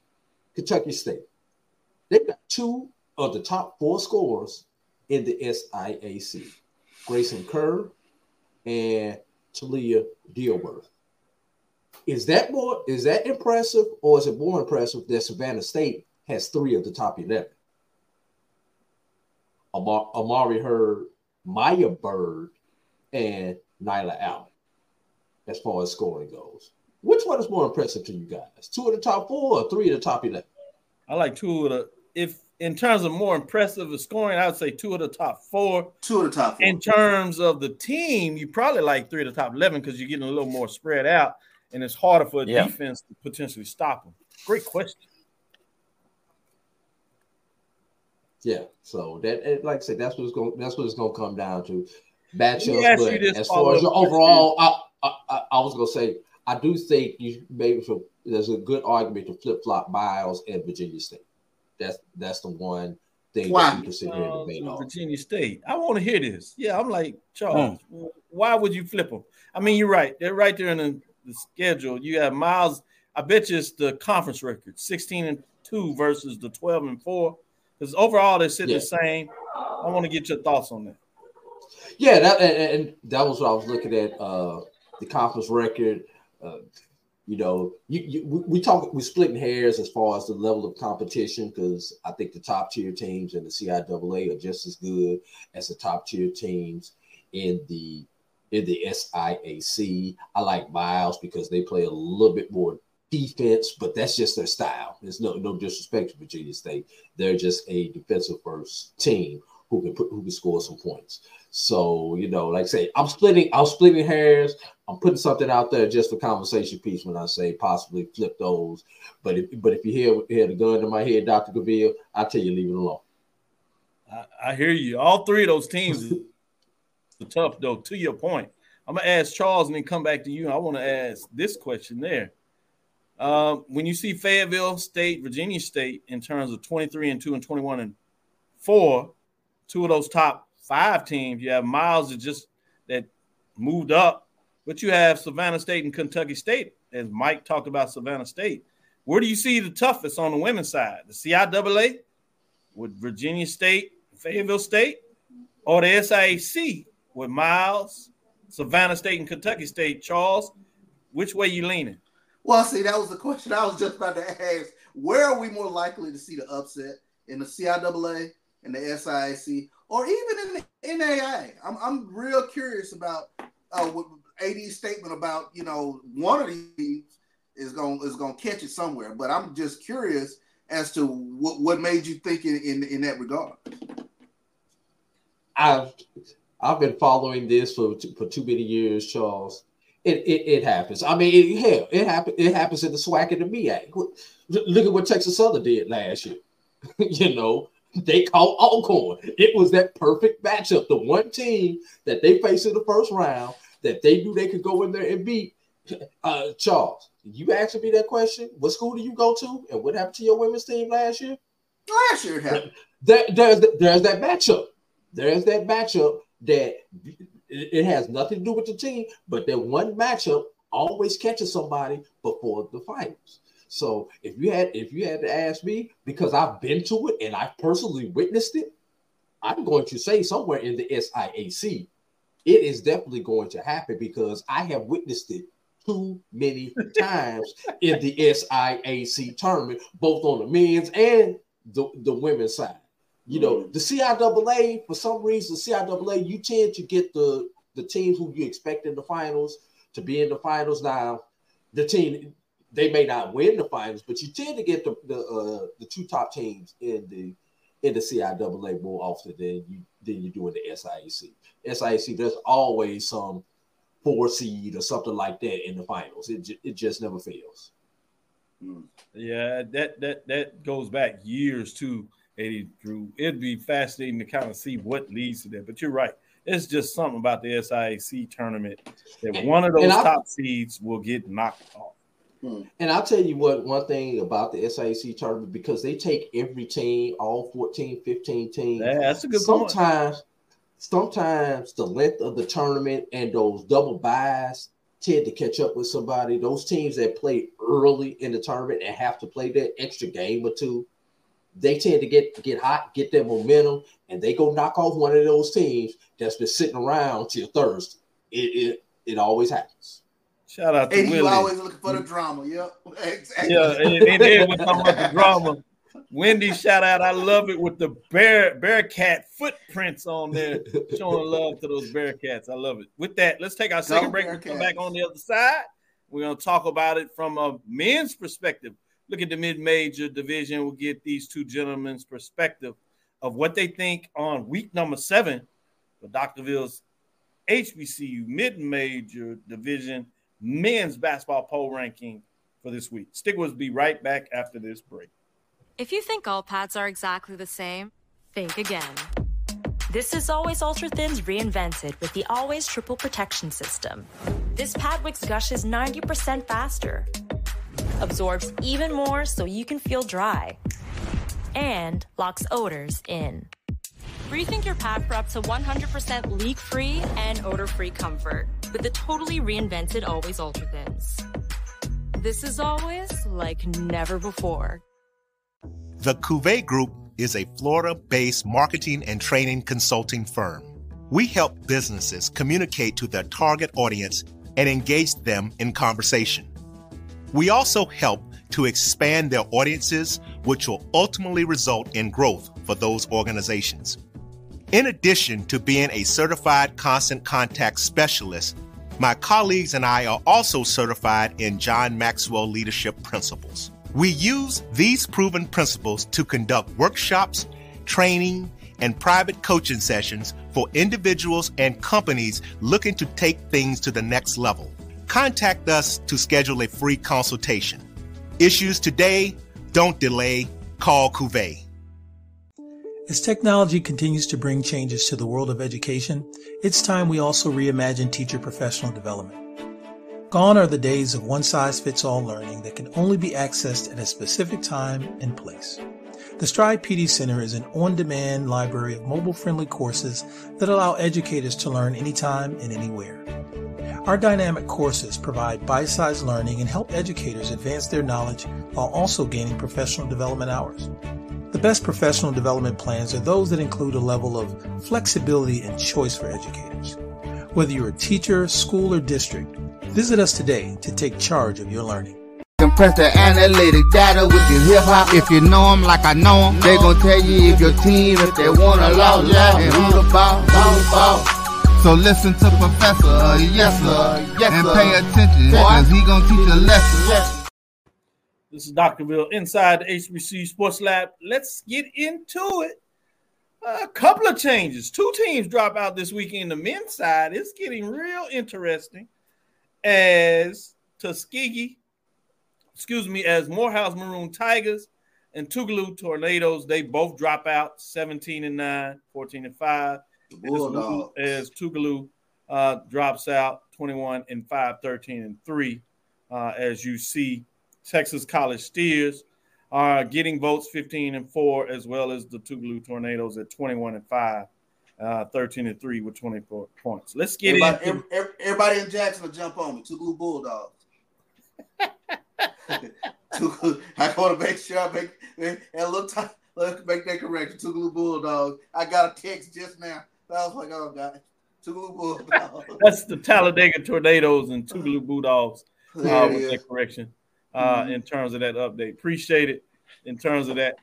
Kentucky State. They've got two of the top four scorers in the SIAC. Grayson Kerr, and Talia Dilworth. Is that more is that impressive, or is it more impressive that Savannah State has three of the top 11? Amar- Amari Heard, Maya Bird, and Nyla Allen, as far as scoring goes. Which one is more impressive to you guys? Two of the top four or three of the top 11? I like two of the, if in terms of more impressive scoring, I would say two of the top four. Two of the top four. In terms of the team, you probably like three of the top 11 because you're getting a little more spread out and it's harder for a yeah. defense to potentially stop them. Great question. Yeah, so that, eh, like I said, that's what it's going. That's what it's going to come down to. Matchups, but as far as your overall, I, I, I, was going to say, I do think you maybe for, there's a good argument to flip flop Miles and Virginia State. That's that's the one thing why? that you consider uh, debate on. Virginia State. I want to hear this. Yeah, I'm like Charles. Hmm. Why would you flip them? I mean, you're right. They're right there in the, the schedule. You have Miles. I bet you it's the conference record, 16 and two versus the 12 and four. Because overall they're sitting yeah. the same. I want to get your thoughts on that. Yeah, that and, and, that was what I was looking at. Uh, the conference record. Uh, you know, you, you, we talk we're splitting hairs as far as the level of competition because I think the top tier teams in the CIAA are just as good as the top tier teams in the in the SIAC. I like Miles because they play a little bit more defense, but that's just their style. There's no no disrespect to Virginia State. They're just a defensive first team. Who can put who can score some points. So you know, like I say, I'm splitting I'm splitting hairs. I'm putting something out there just for conversation piece when I say possibly flip those. But if but if you hear hear the gun to my head, Doctor Cavil, I tell you leave it alone. I, I hear you. All three of those teams are tough, though. To your point, I'm gonna ask Charles and then come back to you. I want to ask this question there. Um, when you see Fayetteville State, Virginia State in terms of 23 and 2 and 21 and 4, two of those top five teams, you have Miles that just that moved up, but you have Savannah State and Kentucky State, as Mike talked about Savannah State. Where do you see the toughest on the women's side? The CIAA with Virginia State, Fayetteville State, or the SIAC with Miles, Savannah State, and Kentucky State? Charles, which way you leaning? Well, see, that was the question I was just about to ask. Where are we more likely to see the upset in the CIAA and the SIC or even in the NAIA? I'm, I'm real curious about uh, AD's statement about you know one of these is going is going to catch it somewhere, but I'm just curious as to what, what made you think in, in in that regard. I've I've been following this for for too many years, Charles it, it, it happens. I mean, it, hell, it happens. It happens in the SWAC and the MEAC. Look at what Texas Southern did last year. you know, they called Alcorn. It was that perfect matchup. The one team that they faced in the first round that they knew they could go in there and beat. Uh, Charles, you asked me that question. What school do you go to, and what happened to your women's team last year? Last year happened. There, there's there's that matchup. There's that matchup that it, has nothing to do with the team, but that one matchup always catches somebody before the finals. So if you had if you had to ask me, because I've been to it and I've personally witnessed it, I'm going to say somewhere in the SIAC, it is definitely going to happen because I have witnessed it too many times in the SIAC tournament, both on the men's and the, the women's side. You know, mm. the CIAA, for some reason, CIAA, you tend to get the the teams who you expect in the finals to be in the finals. Now, the team they may not win the finals, but you tend to get the the, uh, the two top teams in the in the CIAA more often than you than you do in the SIAC. SIAC, there's always some four seed or something like that in the finals. It it just never fails. Mm. Yeah, that that that goes back years too. AD Drew. It'd be fascinating to kind of see what leads to that. But you're right. It's just something about the SIAC tournament that one of those top seeds will get knocked off. Hmm. And I'll tell you what, one thing about the SIAC tournament, because they take every team, all 14, 15 teams. Yeah, that's a good sometimes, point. Sometimes the length of the tournament and those double buys tend to catch up with somebody. Those teams that play early in the tournament and have to play that extra game or two they tend to get get hot, get their momentum, and they go knock off one of those teams that's been sitting around till Thursday. It it, it always happens. Shout out to Willie. always looking for the drama. Yep, exactly. Yeah, and, and then we're talking about the drama. Wendy, shout out. I love it with the bear bearcat footprints on there, showing love to those bearcats. I love it. With that, let's take our second Go break. We'll come back on the other side. We're going to talk about it from a men's perspective look at the mid-major division. We'll get these two gentlemen's perspective of what they think on week number seven for Dr. Doctorville's HBCU mid-major division men's basketball poll ranking for this week. Stick with us. Be right back after this break. If you think all pads are exactly the same, think again. This is Always Ultra Thins reinvented with the Always Triple Protection System. This pad wicks gushes 90% faster absorbs even more so you can feel dry, and locks odors in. Rethink your pad for up to 100% leak free and odor free comfort with the totally reinvented Always Ultra Thins. This is always like never before. The Cuvée Group is a Florida based marketing and training consulting firm. We help businesses communicate to their target audience and engage them in conversation. We also help to expand their audiences, which will ultimately result in growth for those organizations. In addition to being a certified constant contact specialist, my colleagues and I are also certified in John Maxwell Leadership Principles. We use these proven principles to conduct workshops, training, and private coaching sessions for individuals and companies looking to take things to the next level. Contact us to schedule a free consultation. Issues today, don't delay, call Cuvée. As technology continues to bring changes to the world of education, it's time we also reimagine teacher professional development. Gone are the days of one size fits all learning that can only be accessed at a specific time and place. The Stride PD Center is an on demand library of mobile friendly courses that allow educators to learn anytime and anywhere. Our dynamic courses provide bite sized learning and help educators advance their knowledge while also gaining professional development hours. The best professional development plans are those that include a level of flexibility and choice for educators. Whether you're a teacher, school, or district, visit us today to take charge of your learning. Compress the analytic data with your hip hop. If you know them like I know them, they gon' tell you if your team, if they wanna lose, and who the ball, who the ball. So listen to Professor, yes sir, yes, and pay attention, cause he gon' teach a lesson. This is Dr. Bill inside the HBC Sports Lab. Let's get into it. A couple of changes. Two teams drop out this weekend. The men's side It's getting real interesting as Tuskegee, excuse me, as Morehouse Maroon Tigers and Tougaloo Tornadoes, they both drop out 17 and 9, 14 and 5. Bulldogs. As Tougaloo uh, drops out 21 and 5, 13 and 3, uh, as you see Texas College Steers are getting votes 15 and 4, as well as the Tougaloo Tornadoes at 21 and 5, uh, 13 and 3 with 24 points. Let's get everybody, into every- everybody in Jackson will jump on me. Blue bulldogs. I want to make sure I make and look time. Let's make that correction. Blue bulldogs. I got a text just now. I was like, oh god, blue bulldogs. That's the Talladega Tornadoes and Tougaloo Bulldogs uh, with is. that correction uh, Mhm. in terms of that update. Appreciate it in terms of that.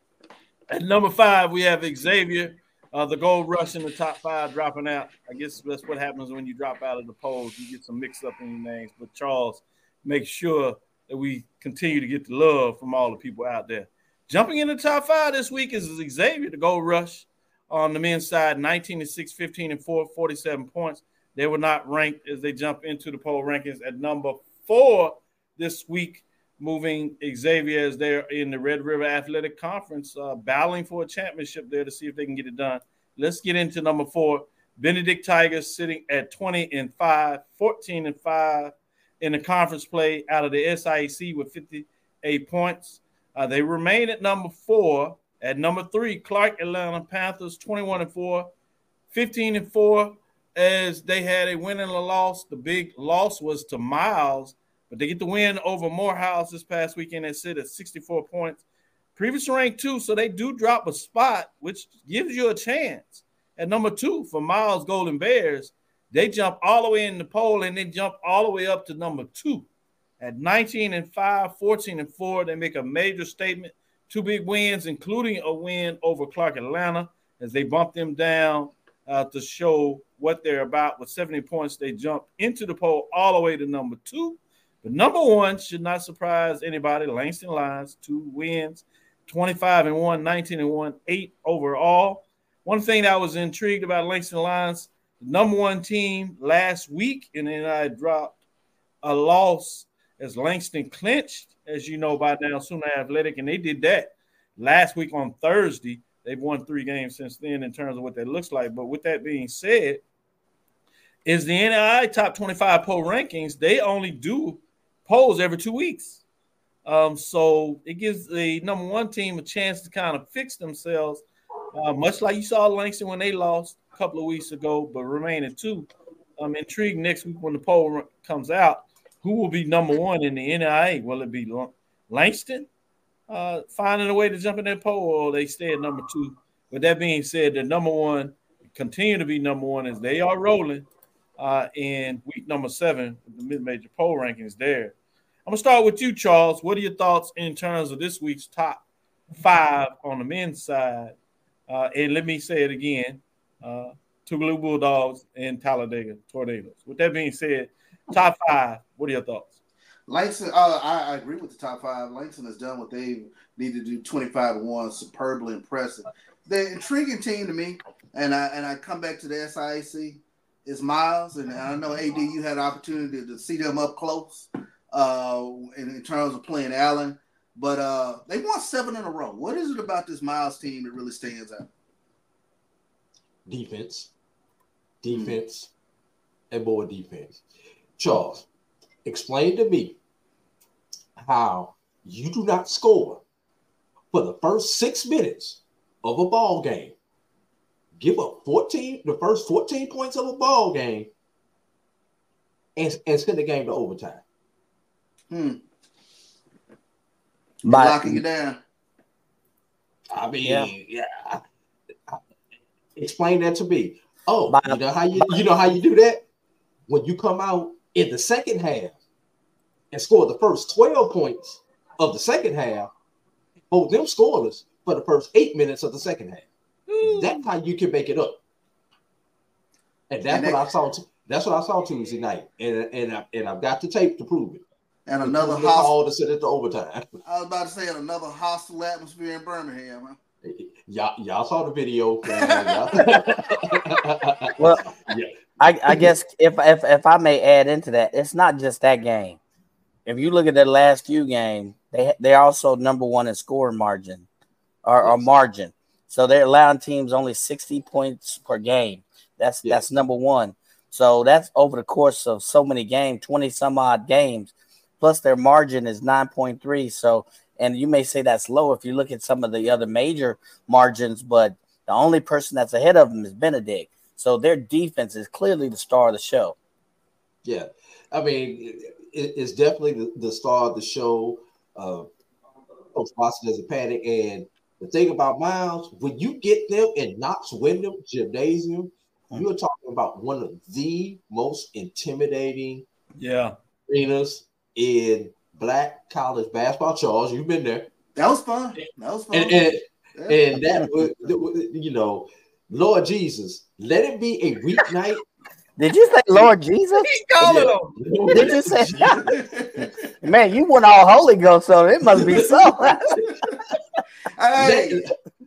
At number five, we have Xavier, uh, the gold rush in the top five, dropping out. I guess that's what happens when you drop out of the polls. You get some mix up in your names. But Charles, make sure that we continue to get the love from all the people out there. Jumping in the top five this week is Xavier, the gold rush on the men's side, 19 to 6, 15 and 4, 47 points. They were not ranked as they jump into the poll rankings at number four this week, moving Xavier as they're in the Red River Athletic Conference, uh, battling for a championship there to see if they can get it done. Let's get into number four. Benedict Tigers sitting at 20 and 5, 14 and 5 in the conference play out of the SIAC with 58 points. Uh, they remain at number four. At number three, Clark Atlanta Panthers, 21 and 4, 15 and 4, as they had a win and a loss. The big loss was to Miles, but they get the win over Morehouse this past weekend and sit at 64 points. Previous ranked two, so they do drop a spot, which gives you a chance. At number two for Miles Golden Bears, they jump all the way in the poll and then jump all the way up to number two. At 19 and 5, 14 and 4, they make a major statement. Two big wins, including a win over Clark Atlanta, as they bump them down uh, to show what they're about. With 70 points, they jump into the poll all the way to number two. But number one should not surprise anybody. Langston Lions, two wins, 25 and 1, 19 and 1, eight overall. One thing that I was intrigued about Langston Lions, the number one team last week, and then I dropped a loss as Langston clinched, as you know by now, Sooner Athletic, and they did that last week on Thursday. They've won three games since then in terms of what that looks like. But with that being said, is the NAIA top 25 poll rankings, they only do polls every two weeks. Um, so it gives the number one team a chance to kind of fix themselves, uh, much like you saw Langston when they lost a couple of weeks ago, but remaining two. I'm intrigued next week when the poll comes out. Who will be number one in the NAIA? Will it be Langston uh, finding a way to jump in that poll, or they stay at number two? With that being said, the number one continue to be number one as they are rolling uh, in week number seven the mid-major poll rankings there. I'm gonna start with you, Charles. What are your thoughts in terms of this week's top five on the men's side? Uh, and let me say it again: uh, Tougaloo Bulldogs and Talladega Tornadoes. With that being said, top five. What are your thoughts? Langston, uh, I, I agree with the top five. Langston has done what they need to do 25 1, superbly impressive. the intriguing team to me, and I and I come back to the SIAC is Miles, and I know AD you had an opportunity to see them up close uh, in, in terms of playing Allen, but uh, they won seven in a row. What is it about this Miles team that really stands out? Defense, defense, and more defense. Charles, explain to me how you do not score for the first six minutes of a ball game, give up 14, the first 14 points of a ball game, and, and send the game to overtime. Hmm. By- locking you down. I mean, Yeah. yeah. Explain that to me. Oh, you know how you you know how you do that? When you come out in the second half and score the first 12 points of the second half, hold them scoreless for the first eight minutes of the second half. That's how you can make it up. And that's And what I saw. t- That's what I saw Tuesday night, and and I, and I've got the tape to prove it. And another hostile. called to send it to overtime. I was about to say another hostile atmosphere in Birmingham. Huh? Y'all, y'all saw the video. Well, Yeah. I, I guess if, if if I may add into that, it's not just that game. If you look at their last few games, they they're also number one in scoring margin or, or margin. So they're allowing teams only 60 points per game. That's that's number one. So that's over the course of so many games, 20 some odd games, plus their margin is 9.3. So and you may say that's low if you look at some of the other major margins, but the only person that's ahead of them is Benedict. So their defense is clearly the star of the show. Yeah, I mean, it's definitely the, the star of the show. Uh, Coach Boston doesn't panic, and the thing about Miles, when you get them in Knox Wyndham Gymnasium, you are talking about one of the most intimidating Yeah. arenas in Black college basketball. Charles, you've been there, That was fun. That was fun. and and, Yeah. and that would- you know, Lord Jesus, let it be a weeknight. Did you say Lord Jesus? Yeah. Did you say man, you went all Holy Ghost, so it must be so. Hey,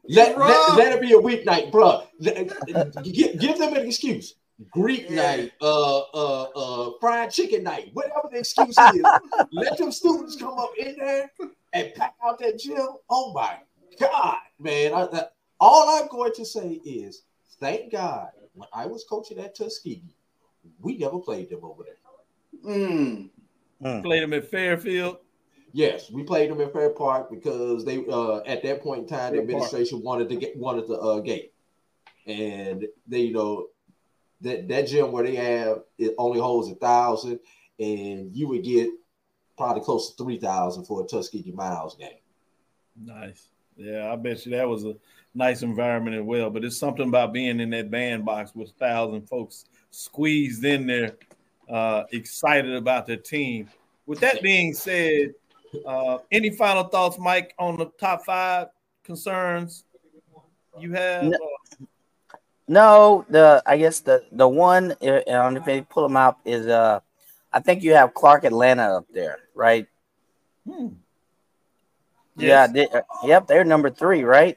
Let, Rob. let, let it be a weeknight, bro. Give, give them an excuse. Greek night, uh, uh, uh, fried chicken night, whatever the excuse is. let them students come up in there and pack out that gym. Oh my God, man. I, I- all I'm going to say is thank God when I was coaching at Tuskegee, we never played them over there. Mm. Played them at Fairfield. Yes, we played them in Fair Park because they uh at that point in time the Fair Park. administration wanted to get wanted the uh gate. And they you know that that gym where they have it only holds a thousand and you would get probably close to three thousand for a Tuskegee Miles game. Nice. Yeah, I bet you that was a nice environment as well. But it's something about being in that bandbox with a thousand folks squeezed in there, uh, excited about their team. With that being said, uh, any final thoughts, Mike, on the top five concerns you have? No. No, the I guess the the one uh, I don't if they pull them up is uh I think you have Clark Atlanta up there, right? Hmm. Yeah, Yes. they, uh, yep, they're number three, right?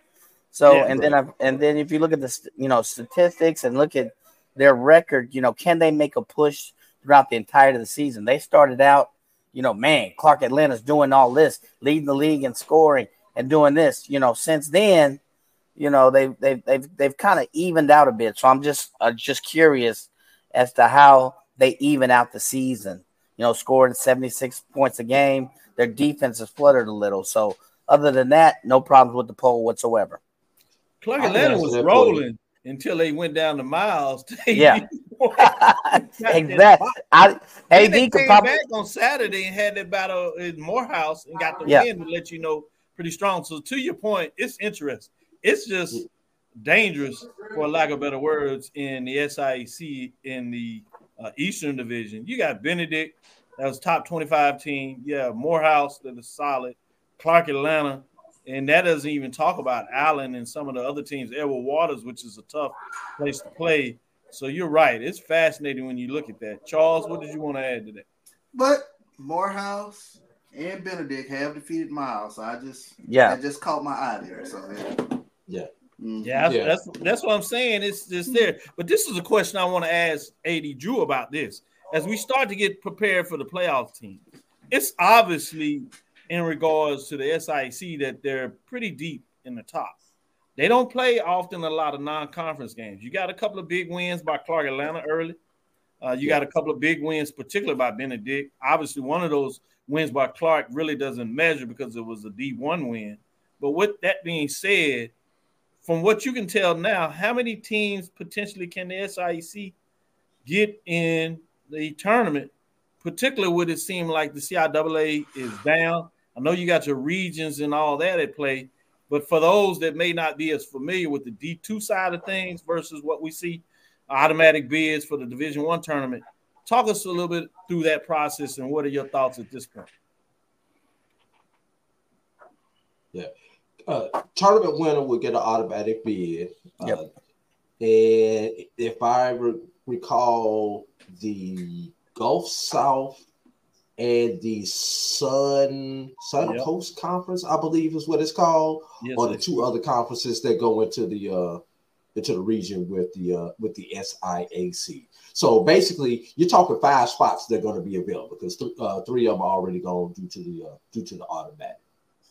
So Yeah. and then I, and then if you look at the you know statistics and look at their record, you know, can they make a push throughout the entirety of the season? They started out, you know, man, Clark Atlanta's doing all this, leading the league in scoring and doing this. You know, since then, you know, they've they've they've they've kind of evened out a bit. So I'm just uh, just curious as to how they even out the season. You know, scoring 76 points a game. Their defense has fluttered a little. So other than that, no problems with the poll whatsoever. Clark Atlanta was that for rolling until they went down to Miles. Yeah. exactly. exactly. I, Then they AD could came probably back on Saturday and had that battle in Morehouse and got the Yeah. win to let you know pretty strong. So to your point, it's interesting. It's just dangerous, for lack of better words, in the SIAC in the uh, Eastern Division. You got Benedict, that was top 25 team. Yeah, Morehouse, that is solid. Clark Atlanta, and that doesn't even talk about Allen and some of the other teams. Edward Waters, which is a tough place to play. So you're right. It's fascinating when you look at that. Charles, what did you want to add to that? But Morehouse and Benedict have defeated Miles. So I just Yeah. that just caught my eye there. So yeah. Yeah. Yeah, that's, that's that's what I'm saying. It's just there. But this is a question I want to ask AD Drew about this. As we start to get prepared for the playoff team, it's obviously in regards to the SIC that they're pretty deep in the top. They don't play often a lot of non-conference games. You got a couple of big wins by Clark Atlanta early. Uh, you got a couple of big wins, particularly by Benedict. Obviously, one of those wins by Clark really doesn't measure because it was a D1 win. But with that being said, from what you can tell now, how many teams potentially can the SIC get in the tournament, particularly would it seem like the CIAA is down? I know you got your regions and all that at play, but for those that may not be as familiar with the D2 side of things versus what we see automatic bids for the Division One tournament, talk us a little bit through that process and what are your thoughts at this point? Yeah. Uh, tournament winner would get an automatic bid. Yep. Uh, and if I re- recall, the Gulf South and the Sun Sun Yep. Coast Conference, I believe is what it's called, Yes, or the two other conferences that go into the uh into the region with the uh with the SIAC. So basically, you're talking five spots that are going to be available because th- uh, three of them are already gone due to the uh, due to the automatic.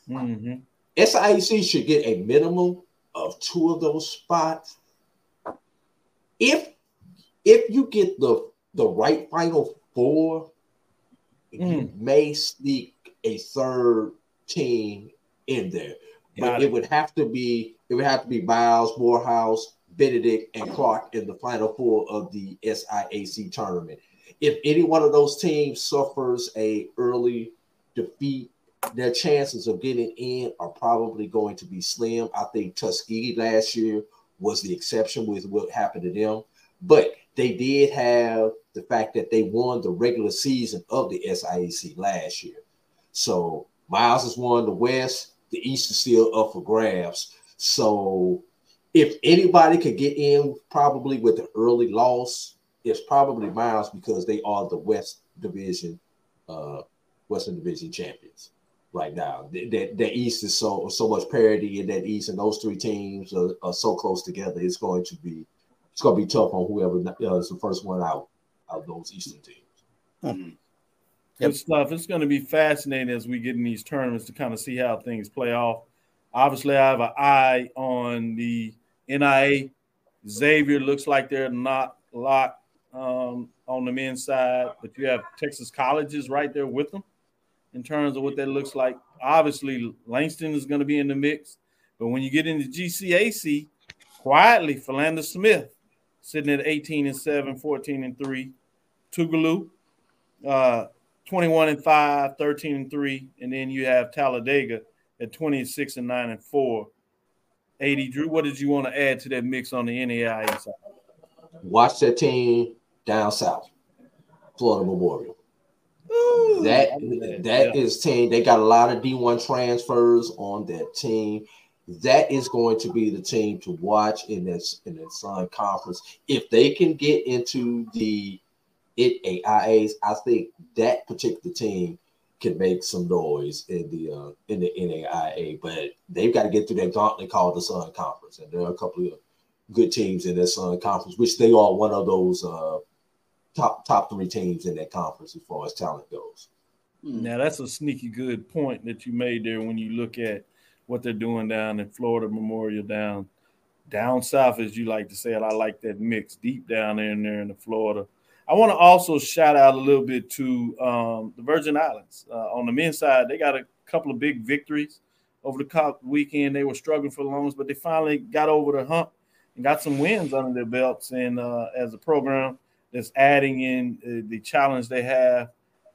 Mm-hmm. SIAC should get a minimum of two of those spots. If if you get the the right final four, you hmm. may sneak a third team in there. But it. it. would have to be it would have to be Miles, Morehouse, Benedict, and Clark in the final four of the SIAC tournament. If any one of those teams suffers a early defeat, their chances of getting in are probably going to be slim. I think Tuskegee last year was the exception with what happened to them, but they did have the fact that they won the regular season of the SIAC last year. So Miles has won the West. The East is still up for grabs. So if anybody could get in probably with an early loss, it's probably Miles because they are the West Division, uh, Western Division champions right now. That the, the East is so so much parity in that East, and those three teams are, are so close together. It's going to be it's going to be tough on whoever uh, is the first one out of those Eastern teams. Good stuff. It's going to be fascinating as we get in these tournaments to kind of see how things play off. Obviously, I have an eye on the NAIA. Xavier looks like they're not locked um, on the men's side, but you have Texas colleges right there with them in terms of what that looks like. Obviously, Langston is going to be in the mix, but when you get into GCAC, quietly, Philander Smith sitting at 18 and 7, 14 and 3. Tougaloo, uh, 21 and 5, 13 and 3. And then you have Talladega at 26 and 9 and 4. AD Drew, what did you want to add to that mix on the NAIA side? Watch that team down south, Florida Memorial. That that is team. They got a lot of D1 transfers on that team. That is going to be the team to watch in this in that Sun Conference. If they can get into the it AIAs, I think that particular team can make some noise in the uh, in the NAIA. But they've got to get through that gauntlet called the Sun Conference, and there are a couple of good teams in that Sun Conference, which they are one of those uh, top top three teams in that conference as far as talent goes. Now that's a sneaky good point that you made there when you look at what they're doing down in Florida Memorial down down south, as you like to say it. I like that mix deep down there in there in the Florida. I want to also shout out a little bit to um, the Virgin Islands uh, on the men's side. They got a couple of big victories over the cup weekend. They were struggling for the longest, but they finally got over the hump and got some wins under their belts. And uh, as a program that's adding in uh, the challenge they have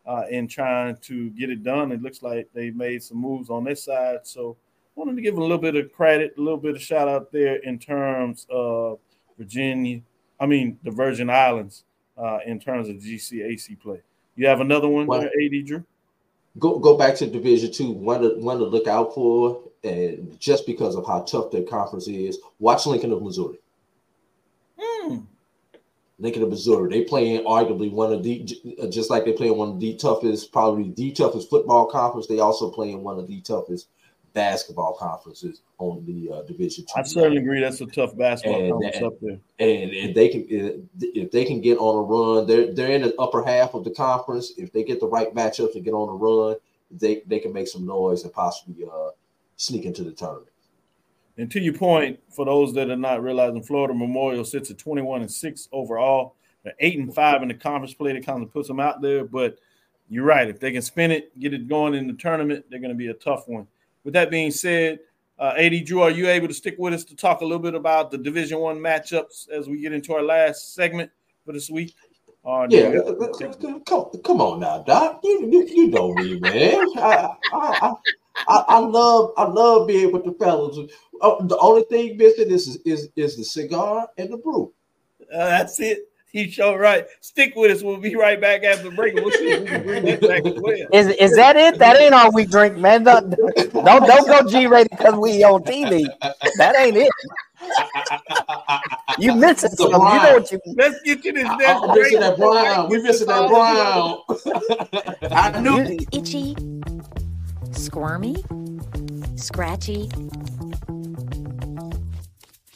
uh, in trying to get it done, it looks like they made some moves on this side. So I wanted to give a little bit of credit, a little bit of shout out there in terms of Virginia, I mean the Virgin Islands, uh, in terms of GCAC play. You have another one Well- there, AD Drew? Go go back to Division Two. One to one to look out for, and just because of how tough their conference is, watch Lincoln of Missouri. Lincoln of Missouri. They playing arguably one of the just like they play in one of the toughest, probably the toughest football conference. They also play in one of the toughest basketball conferences on the uh, Division. I certainly agree. That's a tough basketball And- conference and- up there. and if they can if they can get on a run, they're they're in the upper half of the conference. If they get the right matchups and get on a run, they they can make some noise and possibly uh, sneak into the tournament. And to your point, for those that are not realizing, Florida Memorial sits at 21 and 6 overall. They're 8 and 5 in the conference play. That kind of puts them out there. But you're right. If they can spin it, get it going in the tournament, they're going to be a tough one. With that being said, uh, AD Drew, are you able to stick with us to talk a little bit about the Division One matchups as we get into our last segment for this week? Do Yeah, come, come on now, Doc. You, you, you know me, man. I, I, I, I love I love being with the fellas. Uh, the only thing missing is is is the cigar and the brew. Uh, that's it. He's so right. Stick with us. We'll be right back after the break. We'll see if we can bring that back as well. Is is that it? That ain't all we drink, man. Don't don't, don't go G rated because we on TV. That ain't it. You missing something. You know what you Let's get to this I, next am missing break. that brown. We missing that brown. I knew it. Itchy, squirmy, scratchy,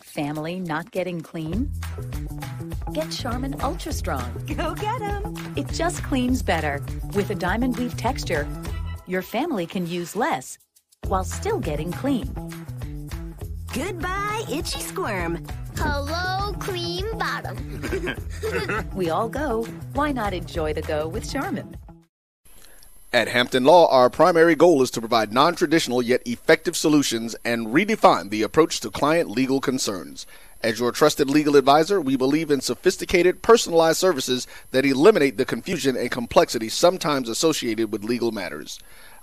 family not getting clean? Get Charmin Ultra Strong. Go get them. It just cleans better. With a diamond weave texture, your family can use less while still getting clean. Goodbye, itchy squirm. Hello, cream bottom. We all go. Why not enjoy the go with Charmin? At Hampton Law, our primary goal is to provide non traditional yet effective solutions and redefine the approach to client legal concerns. As your trusted legal advisor, we believe in sophisticated, personalized services that eliminate the confusion and complexity sometimes associated with legal matters.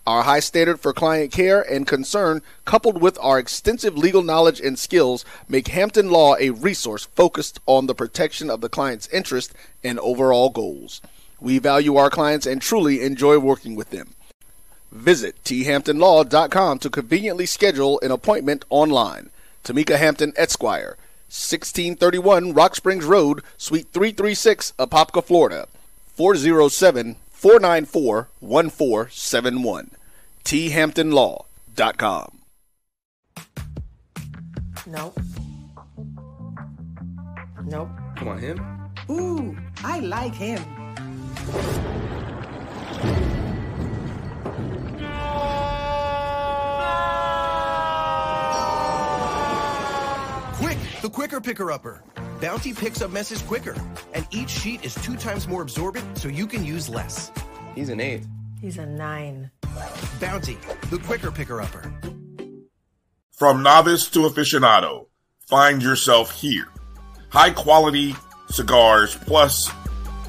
Our high standard for client care and concern, coupled with our extensive legal knowledge and skills, make Hampton Law a resource focused on the protection of the client's interest and overall goals. We value our clients and truly enjoy working with them. Visit thamptonlaw.com to conveniently schedule an appointment online. Tamika Hampton Esquire, 1631 Rock Springs Road, Suite 336, Apopka, Florida. 407 494 1471. thamptonlaw.com. Nope. Nope. Come on, him. Ooh, I like him. Quick, the quicker picker upper. Bounty picks up messes quicker, and each sheet is two times more absorbent so you can use less. He's an eight. He's a nine. Bounty, the quicker picker upper. From novice to aficionado, find yourself here. High quality cigars plus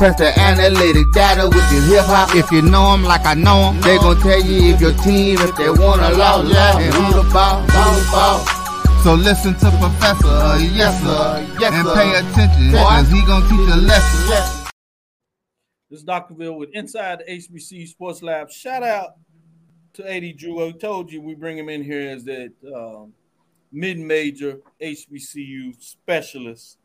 can press the analytic data with your hip hop. If you know 'em like I know 'em, they gon' tell you if your team, if they wanna lose, and who the ball, who the ball. So listen to Professor, uh, yes sir, yes, and pay attention, cause he gon' teach a lesson. This is Dr. Bill with Inside the HBC Sports Lab. Shout out to AD Drew. I told you we bring him in here as that um, mid-major HBCU specialist.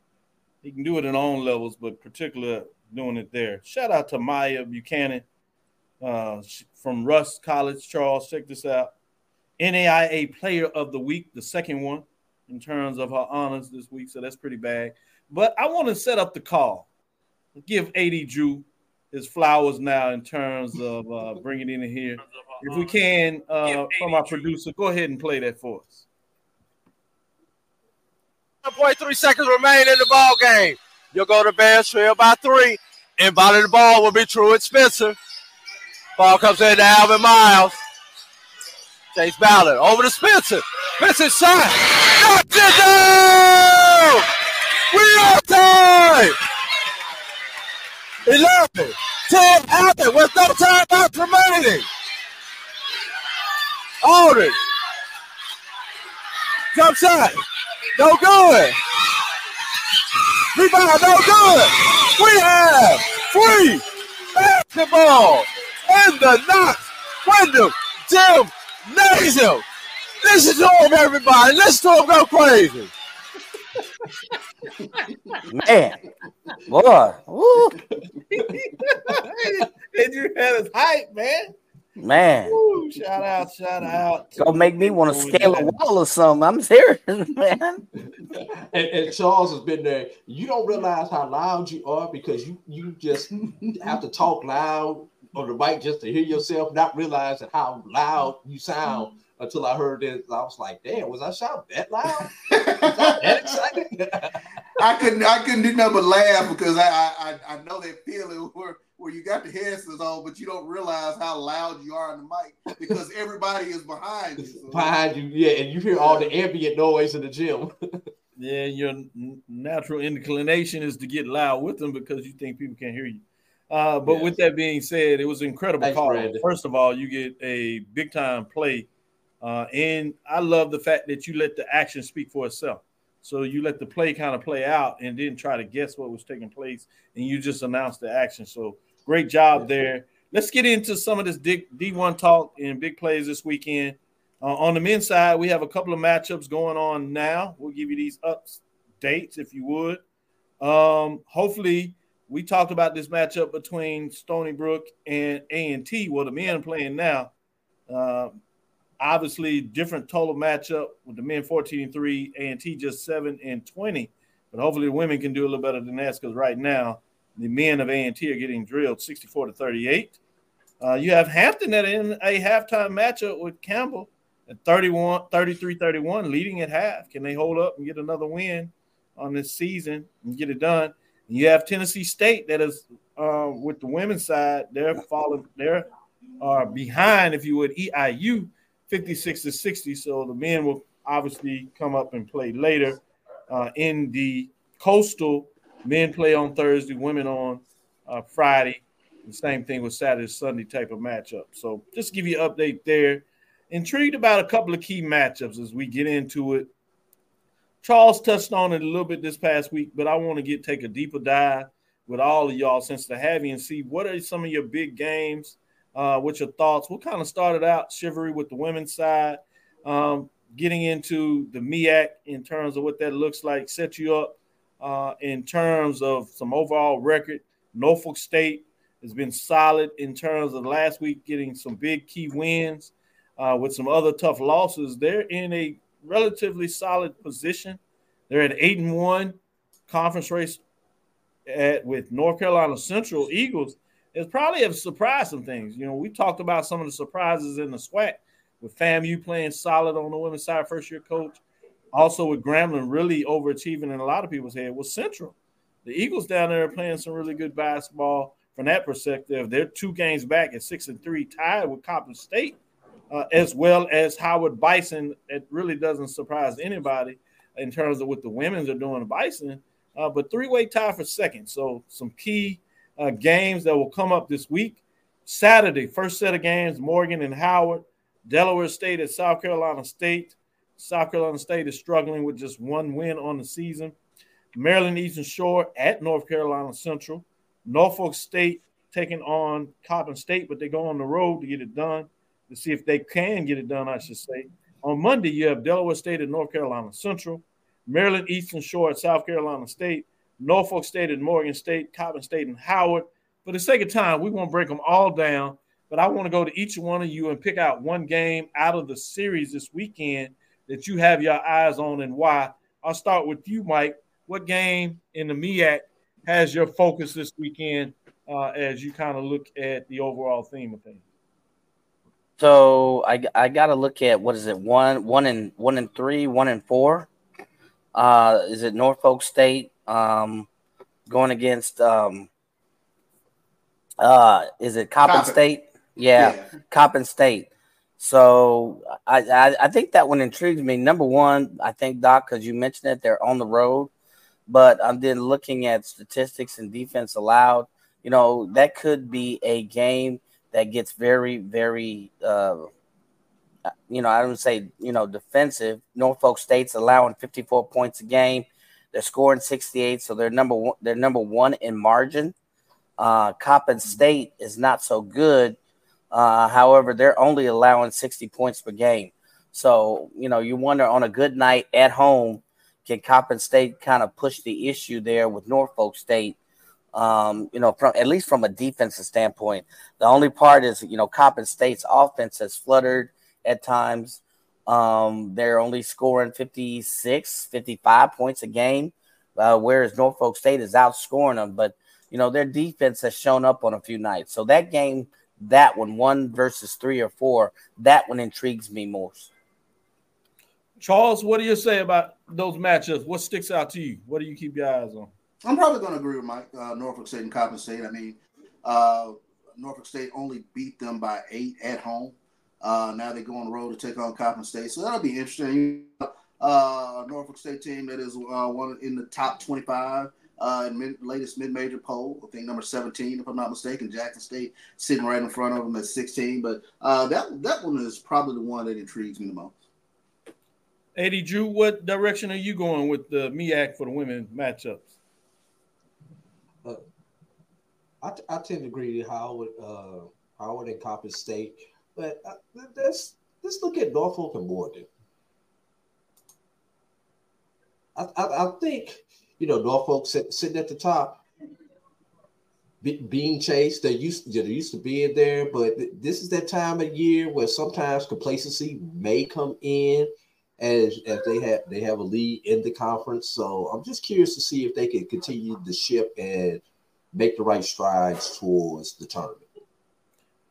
He can do it in all levels, but particularly doing it there. Shout out to Maya Buchanan uh, from Rust College, Charles. Check this out. NAIA Player of the Week, the second one in terms of her honors this week. So that's pretty bad. But I want to set up the call. Give AD Drew his flowers now in terms of uh, bringing it in here. If we can, uh, from our producer, go ahead and play that for us. 1.3 seconds remain in the ball game. You'll go to Bears trail by three. Inbounding the ball will be Truett Spencer. Ball comes in to Alvin Miles. Chase Ballard over to Spencer. Spencer shot. Knocked it down! We are time! 11, 10 out there with no timeouts remaining. Aldridge. Jump shot. No good. Rebound, no good. We have free basketball in the Knox Wyndham Gymnasium. Listen to him, everybody. Listen to him go crazy. Man, boy, woo, and you had his hype, man. Man, Woo, shout out, shout out. gonna make me want to scale a wall or something. I'm serious, man. And, and Charles has been there. You don't realize how loud you are because you you just have to talk loud on the mic just to hear yourself, not realizing how loud you sound. Until I heard it, I was like, "Damn, was I shouting that loud? I that excited?" I couldn't I couldn't do nothing but laugh because I I, I- I know that feeling where where you got the headsets on, but you don't realize how loud you are on the mic because everybody is behind you. So- Behind you, yeah, and you hear all the ambient noise in the gym. Yeah, your natural inclination is to get loud with them because you think people can't hear you. Uh, but with that being said, it was an incredible Thanks, call. Brandon. First of all, you get a big time play, uh, and I love the fact that you let the action speak for itself. So you let the play kind of play out and didn't try to guess what was taking place, and you just announced the action. So great job there. Let's get into some of this D- D1 talk and big plays this weekend. Uh, on the men's side, we have a couple of matchups going on now. We'll give you these updates if you would. Um, hopefully, we talked about this matchup between Stony Brook and A and T. Well, the men playing now. Uh, obviously, different total matchup with the men 14 and 3, A and T just 7 and 20. But hopefully, the women can do a little better than that because right now, the men of A and T are getting drilled 64 to 38. Uh, you have Hampton that in a halftime matchup with Campbell at 31, 33 31, leading at half. Can they hold up and get another win on this season and get it done? And you have Tennessee State that is uh, with the women's side, they're falling, they're uh, behind, if you would, EIU 56 to 60. So the men will obviously come up and play later. Uh, in the coastal, men play on Thursday, women on uh, Friday. The same thing with Saturday, Sunday type of matchup. So just give you an update there. Intrigued about a couple of key matchups as we get into it. Charles touched on it a little bit this past week, but I want to get take a deeper dive with all of y'all since the you and see what are some of your big games. Uh, what your thoughts? What kind of started out chivalry with the women's side, um, getting into the MEAC in terms of what that looks like, set you up uh, in terms of some overall record. Norfolk State has been solid in terms of last week getting some big key wins uh, with some other tough losses. They're in a relatively solid position. They're at eight and one conference race at with North Carolina Central Eagles. It's probably have surprised some things. You know, we talked about some of the surprises in the SWAC with FAMU playing solid on the women's side, first year coach. Also with Grambling really overachieving in a lot of people's head was Central. The Eagles down there are playing some really good basketball from that perspective. They're two games back at six and three, tied with Coppin State, uh, as well as Howard Bison. It really doesn't surprise anybody in terms of what the women's are doing Bison, uh, but three-way tie for second. So some key uh, games that will come up this week. Saturday, first set of games, Morgan and Howard. Delaware State at South Carolina State. South Carolina State is struggling with just one win on the season. Maryland Eastern Shore at North Carolina Central. Norfolk State taking on Coppin State, but they go on the road to get it done to see if they can get it done, I should say. On Monday, you have Delaware State at North Carolina Central, Maryland Eastern Shore at South Carolina State, Norfolk State at Morgan State, Coppin State and Howard. For the sake of time, we won't break them all down, but I want to go to each one of you and pick out one game out of the series this weekend that you have your eyes on and why. I'll start with you, Mike. What game in the MEAC has your focus this weekend uh, as you kind of look at the overall theme of things? So I I got to look at what is it one one and one and three one and four. Uh, is it Norfolk State um, going against um, uh, is it Coppin, Coppin. State? Yeah, Coppin State. So I, I I think that one intrigues me. Number one, I think Doc, because you mentioned it, they're on the road, but I'm then looking at statistics and defense allowed. You know that could be a game that gets very very. Uh, you know, I don't say you know defensive. Norfolk State's allowing 54 points a game. They're scoring 68, so they're number one. They're number one in margin. Uh, Coppin State is not so good. Uh, however, they're only allowing 60 points per game. So you know, you wonder on a good night at home, can Coppin State kind of push the issue there with Norfolk State? Um, you know, from at least from a defensive standpoint. The only part is, you know, Coppin State's offense has fluttered at times. Um, they're only scoring 56, 55 points a game, uh, whereas Norfolk State is outscoring them. But, you know, their defense has shown up on a few nights. So that game, that one, one versus three or four, that one intrigues me most. Charles, what do you say about those matchups? What sticks out to you? What do you keep your eyes on? I'm probably going to agree with Mike. Uh, Norfolk State and Coppin State. I mean, uh, Norfolk State only beat them by eight at home. Uh, now they go on the road to take on Coppin State, so that'll be interesting. Uh, Norfolk State team that is uh, one in the top 25 uh, in mid, latest mid-major poll. I think number 17, if I'm not mistaken. Jackson State sitting right in front of them at 16. But uh, that that one is probably the one that intrigues me the most. AD Drew, what direction are you going with the MEAC for the women matchups? I, I tend to agree with Howard, uh, Howard and Coppin State, but uh, let's let's look at Norfolk and Morgan. I, I, I think you know Norfolk sit, sitting at the top, be, being chased. They used they're used to being there, but this is that time of year where sometimes complacency may come in as as they have they have a lead in the conference. So I'm just curious to see if they can continue the ship and make the right strides towards the tournament.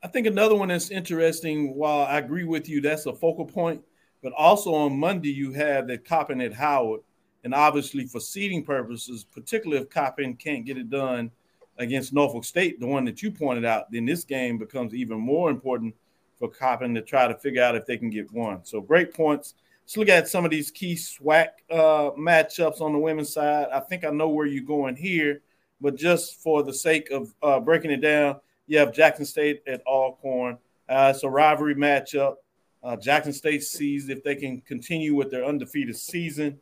I think another one that's interesting, while I agree with you, that's a focal point, but also on Monday you have that Coppin at Howard. And obviously, for seeding purposes, particularly if Coppin can't get it done against Norfolk State, the one that you pointed out, then this game becomes even more important for Coppin to try to figure out if they can get one. So great points. Let's look at some of these key SWAC uh, matchups on the women's side. I think I know where you're going here but just for the sake of uh, breaking it down, you have Jackson State at Alcorn. Uh, it's a rivalry matchup. Uh, Jackson State sees if they can continue with their undefeated season.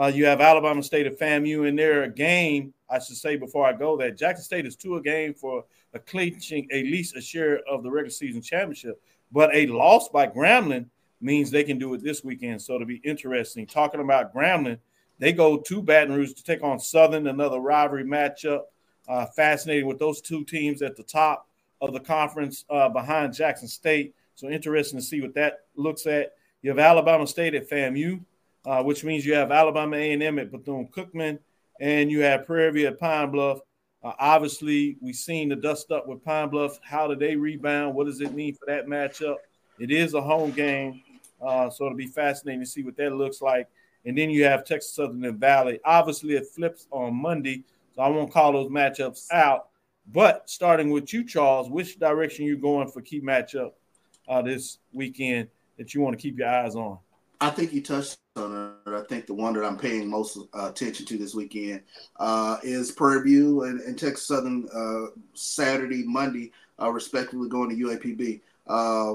Uh, you have Alabama State at FAMU in their game. I should say before I go that Jackson State is two a game for a clinching at least a share of the regular season championship. But a loss by Grambling means they can do it this weekend. So it'll be interesting. Talking about Grambling, they go to Baton Rouge to take on Southern, another rivalry matchup. Uh, fascinating with those two teams at the top of the conference uh, behind Jackson State. So interesting to see what that looks at. You have Alabama State at FAMU, uh, which means you have Alabama A&M at Bethune-Cookman, and you have Prairie View at Pine Bluff. Uh, obviously, we've seen the dust up with Pine Bluff. How do they rebound? What does it mean for that matchup? It is a home game, uh, so it'll be fascinating to see what that looks like. And then you have Texas Southern and Valley. Obviously, it flips on Monday, so I won't call those matchups out. But starting with you, Charles, which direction you going for key matchup uh, this weekend that you want to keep your eyes on? I think you touched on it. I think the one that I'm paying most uh, attention to this weekend uh, is Prairie View and, and Texas Southern uh, Saturday, Monday, uh, respectively, going to UAPB. Uh,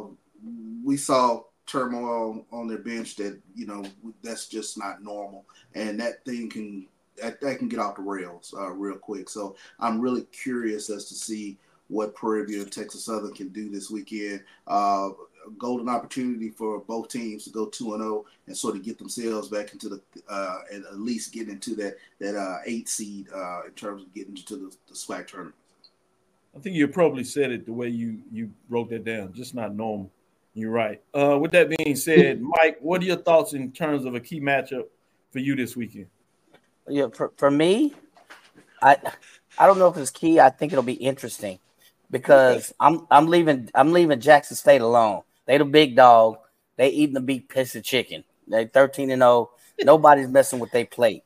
we saw turmoil on their bench that you know that's just not normal, and that thing can that, that can get off the rails uh, real quick. So I'm really curious as to see what Prairie View and Texas Southern can do this weekend. Uh, golden opportunity for both teams to go two and zero oh and sort of get themselves back into the uh, and at least get into that that uh, eight seed uh, in terms of getting into the, the SWAC tournament. I think you probably said it the way you you wrote that down. Just not normal. You're right. Uh, with that being said, Mike, what are your thoughts in terms of a key matchup for you this weekend? Yeah, for, for me, I I don't know if it's key. I think it'll be interesting because I'm I'm leaving I'm leaving Jackson State alone. They the big dog. They eating the big piece of chicken. They 13 and 0. Nobody's messing with their plate.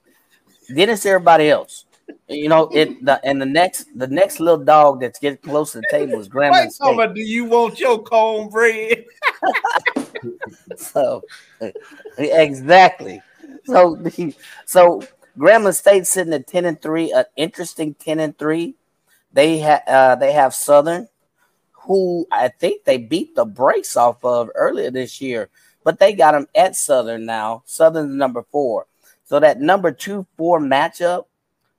Then it's everybody else. You know, it the and the next the next little dog that's getting close to the table is Grandma. Right, do you want your cornbread? so exactly. So so Grambling State sitting at 10 and 3, an interesting 10 and 3. They have uh, they have Southern, who I think they beat the brakes off of earlier this year, but they got them at Southern now. Southern's number four. So that number two four matchup,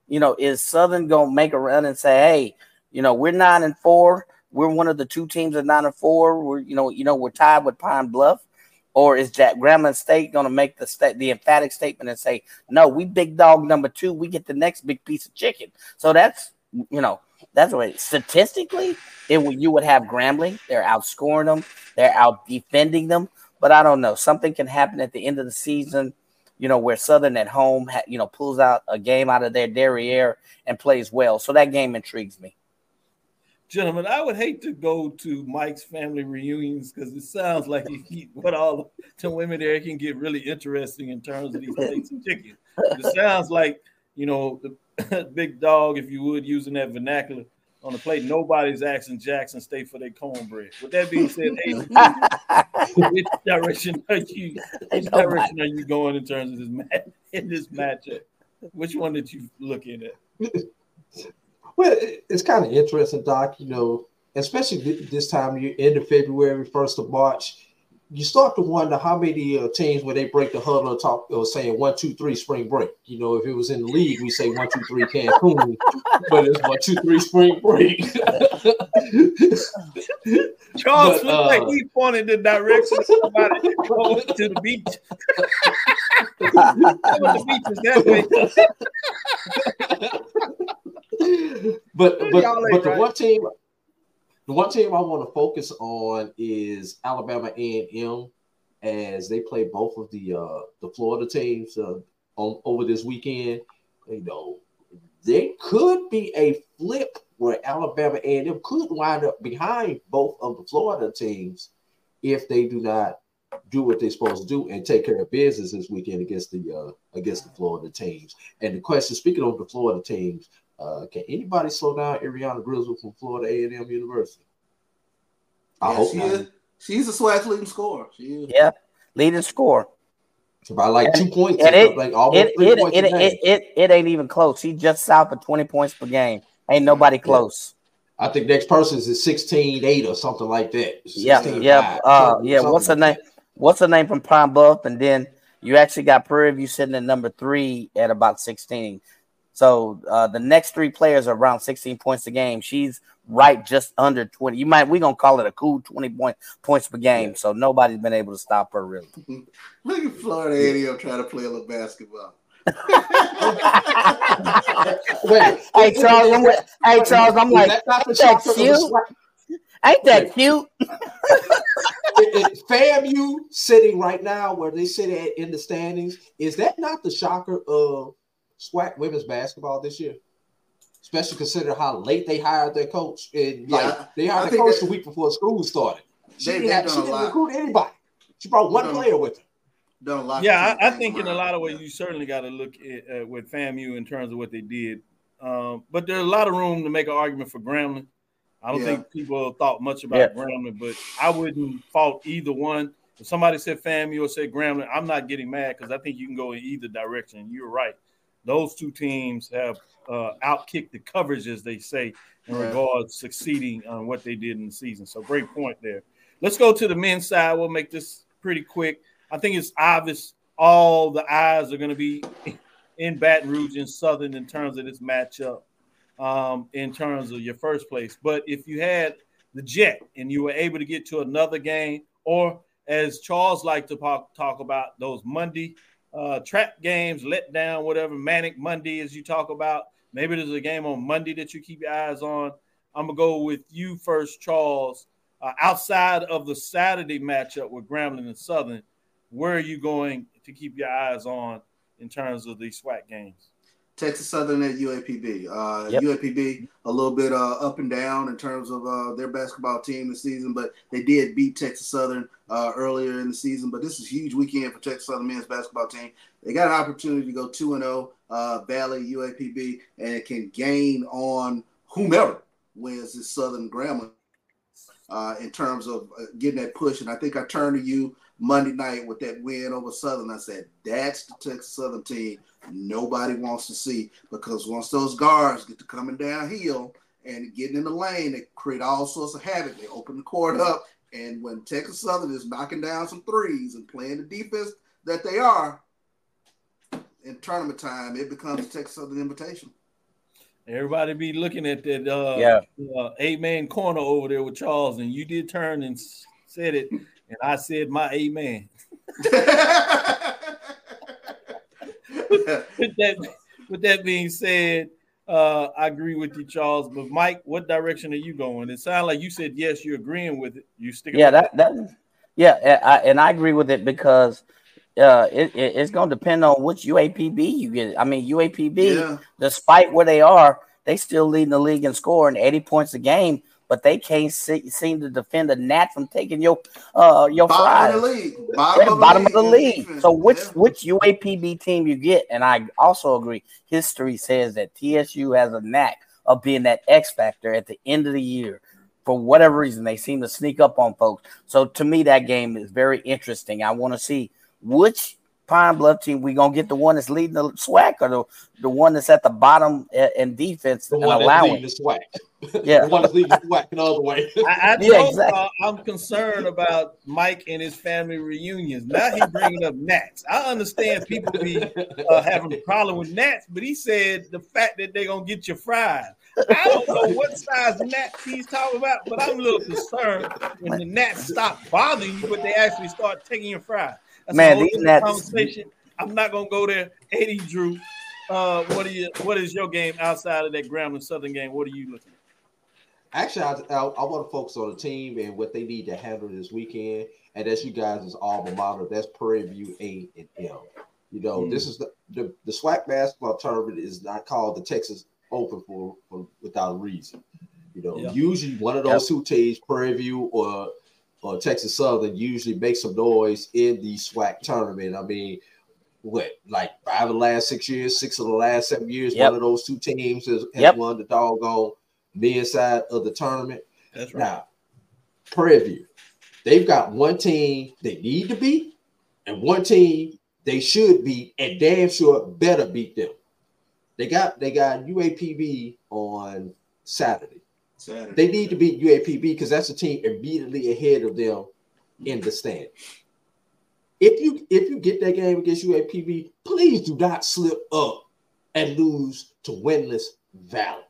you know, is Southern gonna make a run and say, hey, you know, we're nine and four. We're one of the two teams at nine and four. We're you know, you know, we're tied with Pine Bluff. Or is Jack Grambling State going to make the state the emphatic statement and say, "No, we big dog number two. We get the next big piece of chicken." So that's you know that's what statistically it you would have Grambling. They're outscoring them. They're out defending them. But I don't know. Something can happen at the end of the season. You know where Southern at home, ha- you know, pulls out a game out of their derriere and plays well. So that game intrigues me. Gentlemen, I would hate to go to Mike's family reunions because it sounds like if he put all the women there, it can get really interesting in terms of these plates of chicken. It sounds like, you know, the big dog, if you would, using that vernacular on the plate. Nobody's asking Jackson State for their cornbread. With that being said, Aiden, which direction are you? Which direction are you going in terms of this match in this matchup? Which one did you look in at? Well, it's kind of interesting, Doc. You know, especially this time of year, end of February, first of March, you start to wonder how many uh, teams where they break the huddle and talk or saying one, two, three spring break. You know, if it was in the league, we say one, two, three Cancun, but it's one, two, three spring break. Charles But, looked like uh, he pointed the direction of somebody going to the beach. The beach is that way. but but, Y'all but the right. one team the one team I want to focus on is Alabama A&M as they play both of the uh the Florida teams uh, on over this weekend. You know, there could be a flip where Alabama A&M could wind up behind both of the Florida teams if they do not do what they're supposed to do and take care of business this weekend against the uh, against the Florida teams. And the question, speaking of the Florida teams, uh, can anybody slow down Ariana Grizzle from Florida A&M University? I Yeah, hope she not. is. She's a SWAC leading scorer. She is. Yeah, leading score. By like two points, And it, like almost it, three it, points it, a it, game. it, it ain't even close. He's just south of 20 points per game. Ain't nobody close. I think next person is 16-8 or something like that. Yeah, 16-5, yeah, uh, something- yeah. What's her something like name? What's her name from Pine Bluff? And then you actually got Prairie View sitting at number three at about 16. So uh, the next three players are around 16 points a game. She's right just under 20. You might we're gonna call it a cool 20 point points per game. So nobody's been able to stop her really. Look at Florida A&M trying to play a little basketball. Wait, hey Charles, I'm with, hey Charles, I'm like, that ain't that shocker cute? Ain't that cute? it- it- FAMU sitting right now where they sit at in the standings, is that not the shocker of SWAC women's basketball this year? Especially considering how late they hired their coach. And Yeah, like they I hired the coach that- the week before school started. She They- didn't, they've she didn't recruit anybody. She brought one Done- player with her. Done a lot. Yeah, I, I think in a lot of ways you certainly got to look at, uh, with FAMU in terms of what they did. Um, but there's a lot of room to make an argument for Grambling. I don't Yeah. think people thought much about Yeah. Grambling, but I wouldn't fault either one. If somebody said FAMU or said Grambling, I'm not getting mad because I think you can go in either direction. You're right. Those two teams have uh, outkicked the coverage, as they say, in Right. regards succeeding on what they did in the season. So great point there. Let's go to the men's side. We'll make this pretty quick. I think it's obvious all the eyes are going to be in Baton Rouge and Southern in terms of this matchup, um, in terms of your first place. But if you had the Jet and you were able to get to another game, or as Charles liked to talk, talk about, those Monday uh, trap games, let down, whatever, manic Monday, as you talk about, maybe there's a game on Monday that you keep your eyes on. I'm going to go with you first, Charles. Uh, outside of the Saturday matchup with Grambling and Southern, where are you going to keep your eyes on in terms of these SWAC games? Texas Southern at UAPB. Uh, Yep. UAPB a little bit uh, up and down in terms of uh, their basketball team this season, but they did beat Texas Southern uh, earlier in the season. But this is a huge weekend for Texas Southern men's basketball team. They got an opportunity to go two and zero, uh, Valley UAPB, and it can gain on whomever wins this Southern Grambling uh, in terms of getting that push. And I think I turn to you Monday night with that win over Southern. I said, that's the Texas Southern team nobody wants to see because once those guards get to coming downhill and getting in the lane, they create all sorts of havoc. They open the court up. And when Texas Southern is knocking down some threes and playing the defense that they are, in tournament time, it becomes Texas Southern Invitation. Everybody be looking at that uh, Yeah. uh, eight man corner over there with Charles, and you did turn and said it, and I said my amen. with that, with that being said, uh, I agree with you, Charles. But Mike, what direction are you going? It sounds like you said yes, you're agreeing with it. You stick. Yeah, that that yeah, and I, and I agree with it because uh, it, it- it's going to depend on which UAPB you get. I mean, UAPB, Yeah. despite where they are, they still leading the league and score in scoring, eighty points a game, but they can't se- seem to defend the Nat from taking your uh your Bottom of the league. Bottom, Yeah, of, the bottom of league the league. So which Yeah. which UAPB team you get, and I also agree. History says that TSU has a knack of being that X factor at the end of the year. For whatever reason, they seem to sneak up on folks. So to me, that game is very interesting. I want to see which Pine Bluff team we gonna get the one that's leading the SWAC or the, the one that's at the bottom uh, in defense The and one that's allowing. leading the SWAC. Yeah. the one that's leading the SWAC the other way. I, I Yeah, told exactly. y'all I'm concerned about Mike and his family reunions. Now he bringing up Nats. I understand people be uh, having a problem with Nats, but he said the fact that they're gonna get you fried. I don't know what size Nats he's talking about, but I'm a little concerned when the Nats stop bothering you, but they actually start taking your fries. That's Man, a whole these different Nats- conversation. I'm not gonna go there. AD Drew, uh, what are you? What is your game outside of that Grambling Southern game? What are you looking? at? Actually, I, I, I want to focus on the team and what they need to handle this weekend. And that's you guys' alma mater. That's Prairie View A and M. You know, this is the, the the SWAC basketball tournament is not called the Texas Open for, for without a reason. You know, Yeah. usually one of those two teams, Prairie View or or Texas Southern, usually make some noise in the SWAC tournament. I mean, what like five of the last six years, six of the last seven years, Yep. one of those two teams has, has Yep. won the doggone men's side of the tournament. That's right. Now, Prairie View, they've got one team they need to beat and one team they should beat, and damn sure better beat them. They got they got UAPB on Saturday. Saturday. They need to beat UAPB because that's a team immediately ahead of them in the stand. If you if you get that game against UAPB, please do not slip up and lose to winless Valley.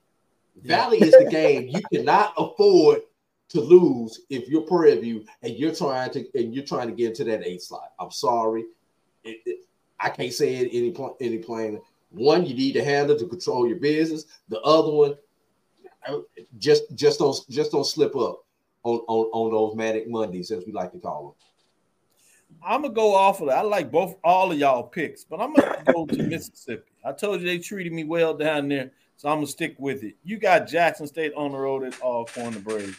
Valley is the game you cannot afford to lose if you're Prairie View and you're trying to and you're trying to get into that eight slot. I'm sorry, It- it- I can't say it any any plainer. One, you need to handle to control your business. The other one, just just don't just don't slip up on on, on those manic Mondays as we like to call them. I'm gonna go off of that. I like both all of y'all picks, but I'm gonna go to Mississippi. I told you they treated me well down there, so I'm gonna stick with it. You got Jackson State on the road at Alcorn the Braves.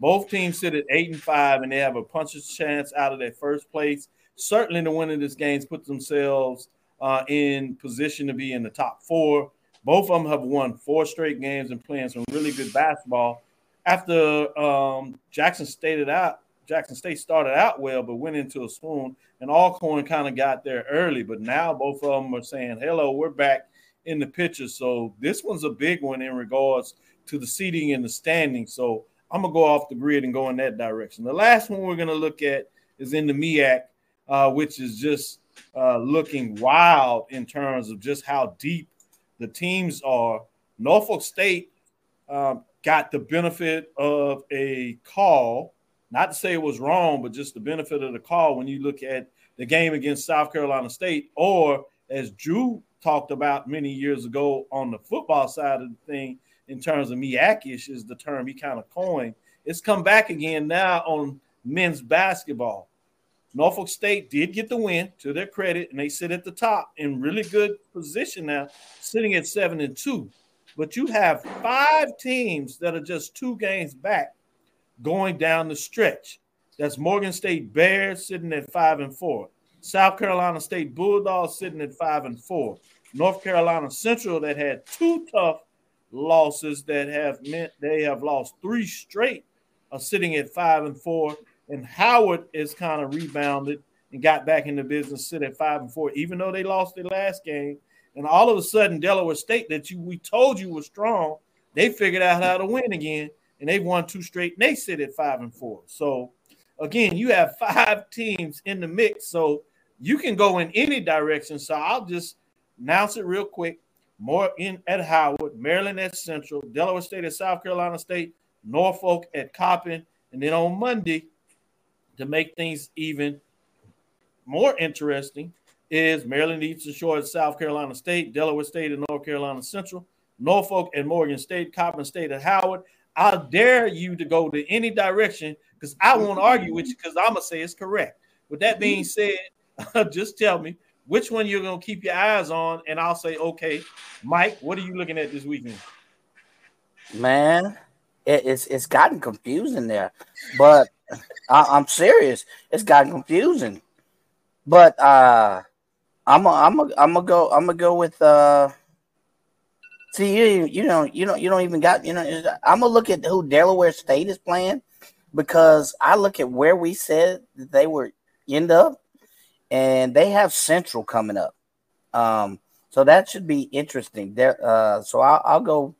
Both teams sit at eight and five, and they have a puncher's chance out of their first place. Certainly, the winner of this game put themselves uh, in position to be in the top four. Both of them have won four straight games and playing some really good basketball. After um, Jackson stated out, Jackson State started out well, but went into a swoon, and Alcorn kind of got there early. But now both of them are saying, "Hello, we're back in the picture." So this one's a big one in regards to the seating and the standing. So I'm gonna go off the grid and go in that direction. The last one we're gonna look at is in the MEAC, uh, which is just uh, looking wild in terms of just how deep the teams are. Norfolk State um, got the benefit of a call. Not to say it was wrong, but just the benefit of the call when you look at the game against South Carolina State, or as Drew talked about many years ago on the football side of the thing, in terms of Miakish is the term he kind of coined. It's come back again now on men's basketball. Norfolk State did get the win to their credit, and they sit at the top in really good position now, sitting at seven and two. But you have five teams that are just two games back going down the stretch. That's Morgan State Bears sitting at five and four, South Carolina State Bulldogs sitting at five and four, North Carolina Central that had two tough losses that have meant they have lost three straight are sitting at five and four. And Howard is kind of rebounded and got back into business, sit at five and four, even though they lost their last game. And all of a sudden, Delaware State, that you we told you was strong, they figured out how to win again, and they've won two straight, and they sit at five and four. So again, you have five teams in the mix, so you can go in any direction. So I'll just Announce it real quick. Morgan at Howard, Maryland at Central, Delaware State at South Carolina State, Norfolk at Coppin, and then on Monday, to make things even more interesting, is Maryland Eastern Shore South Carolina State, Delaware State and North Carolina Central, Norfolk and Morgan State, Coppin State at Howard. I dare you to go to any direction because I won't argue with you because I'm gonna say it's correct. With that being mm-hmm. said, just tell me which one you're gonna keep your eyes on, and I'll say, okay, Mike, what are you looking at this weekend? Man, it, it's it's gotten confusing there, but I, I'm serious. It's gotten confusing, but uh, I'm a, I'm a, I'm gonna go I'm gonna go with uh. See you you know you don't you don't even got you know I'm gonna look at who Delaware State is playing because I look at where we said they were end up, and they have Central coming up. Um, so that should be interesting. There, uh, so I'll, I'll go,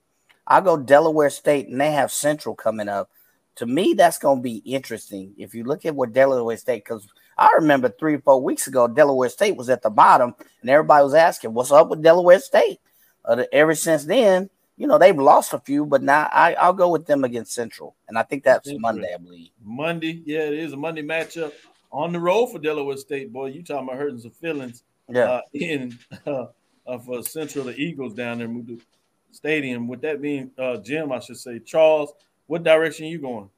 I'll go Delaware State, and they have Central coming up. To me, that's going to be interesting. If you look at what Delaware State, because I remember three or four weeks ago, Delaware State was at the bottom, and everybody was asking, "What's up with Delaware State?" Uh, ever since then, you know they've lost a few, but now I, I'll go with them against Central, and I think that's Monday, I believe. Monday, yeah, it is a Monday matchup on the road for Delaware State. Boy, you talking about hurting some feelings? Yeah. Uh, in uh, uh, for Central, the Eagles down there, Moody Stadium. With that being uh, Jim, I should say, Charles, what direction you going?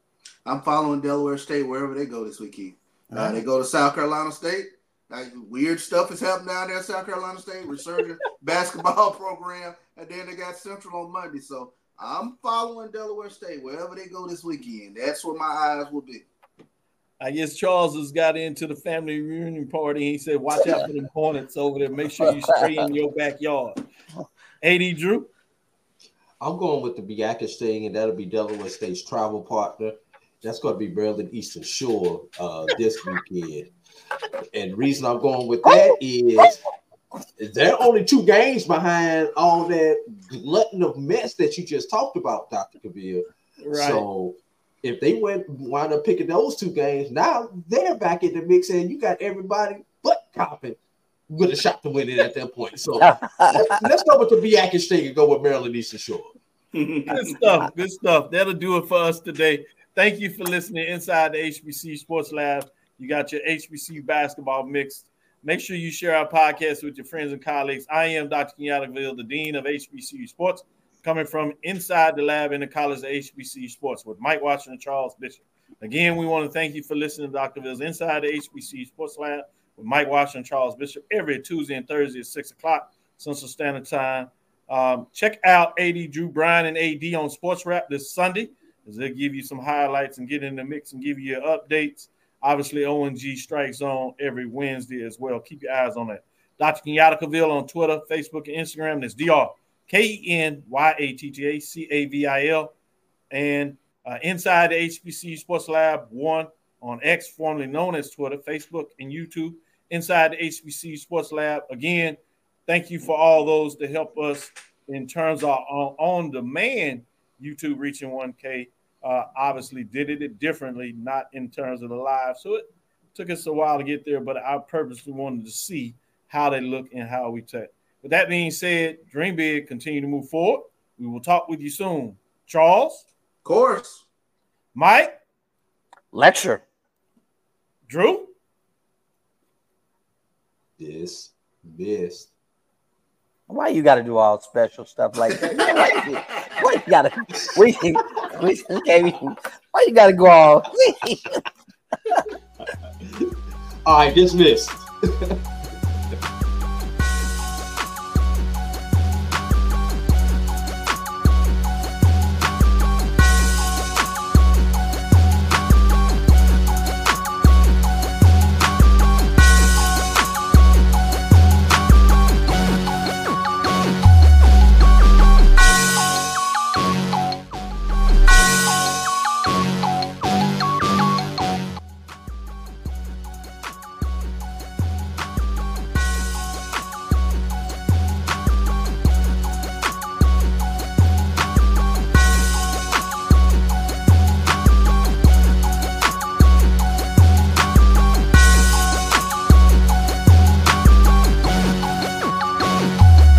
I'm following Delaware State wherever they go this weekend. Uh, they go to South Carolina State. Like weird stuff is happening down there at South Carolina State, resurgent basketball program, and then they got Central on Monday. So I'm following Delaware State wherever they go this weekend. That's where my eyes will be. I guess Charles has got into the family reunion party. He said, "Watch out for the hornets over there. Make sure you stay in your backyard." Ad Drew, I'm going with the Biakis thing, and that'll be Delaware State's travel partner. That's going to be Maryland Eastern Shore uh, this weekend. And the reason I'm going with that is they're only two games behind all that glutton of mess that you just talked about, Dr. Cavil. Right. So if they went wind up picking those two games, now they're back in the mix, and you got everybody but Coppin with a shot to win it at that point. So let's, let's go with the Biakis thing and go with Maryland Eastern Shore. good stuff. Good stuff. That'll do it for us today. Thank you for listening inside the HBC Sports Lab. You got your HBC basketball mix. Make sure you share our podcast with your friends and colleagues. I am Dr. Kenyatta Cavil, the Dean of HBCU Sports, coming from inside the lab in the College of HBCU Sports with Mike Washington and Charles Bishop. Again, we want to thank you for listening to Dr. Cavil's Inside the HBCU Sports Lab with Mike Washington Charles Bishop every Tuesday and Thursday at 6 o'clock Central Standard Time. Um, check out AD Drew Bryan and AD on Sports Wrap this Sunday as they'll give you some highlights and get in the mix and give you updates. Obviously, ONG strikes on every Wednesday as well. Keep your eyes on that. Dr. Kenyatta Cavil on Twitter, Facebook, and Instagram. That's Dr. K E N Y A T T A C A V I L. And uh, inside the HBC Sports Lab 1 on X, formerly known as Twitter, Facebook, and YouTube. Inside the HBC Sports Lab. Again, thank you for all those to help us in terms of on demand YouTube reaching 1K uh, obviously did it differently, not in terms of the live. So it took us a while to get there, but I purposely wanted to see how they look and how we take. With that being said, dream big, continue to move forward. We will talk with you soon. Charles? Of course. Mike? Lecture. Drew? This, this. Why you got to do all special stuff like that? why, you, why you got to? We, we, okay, why you got to go all? all right, dismissed.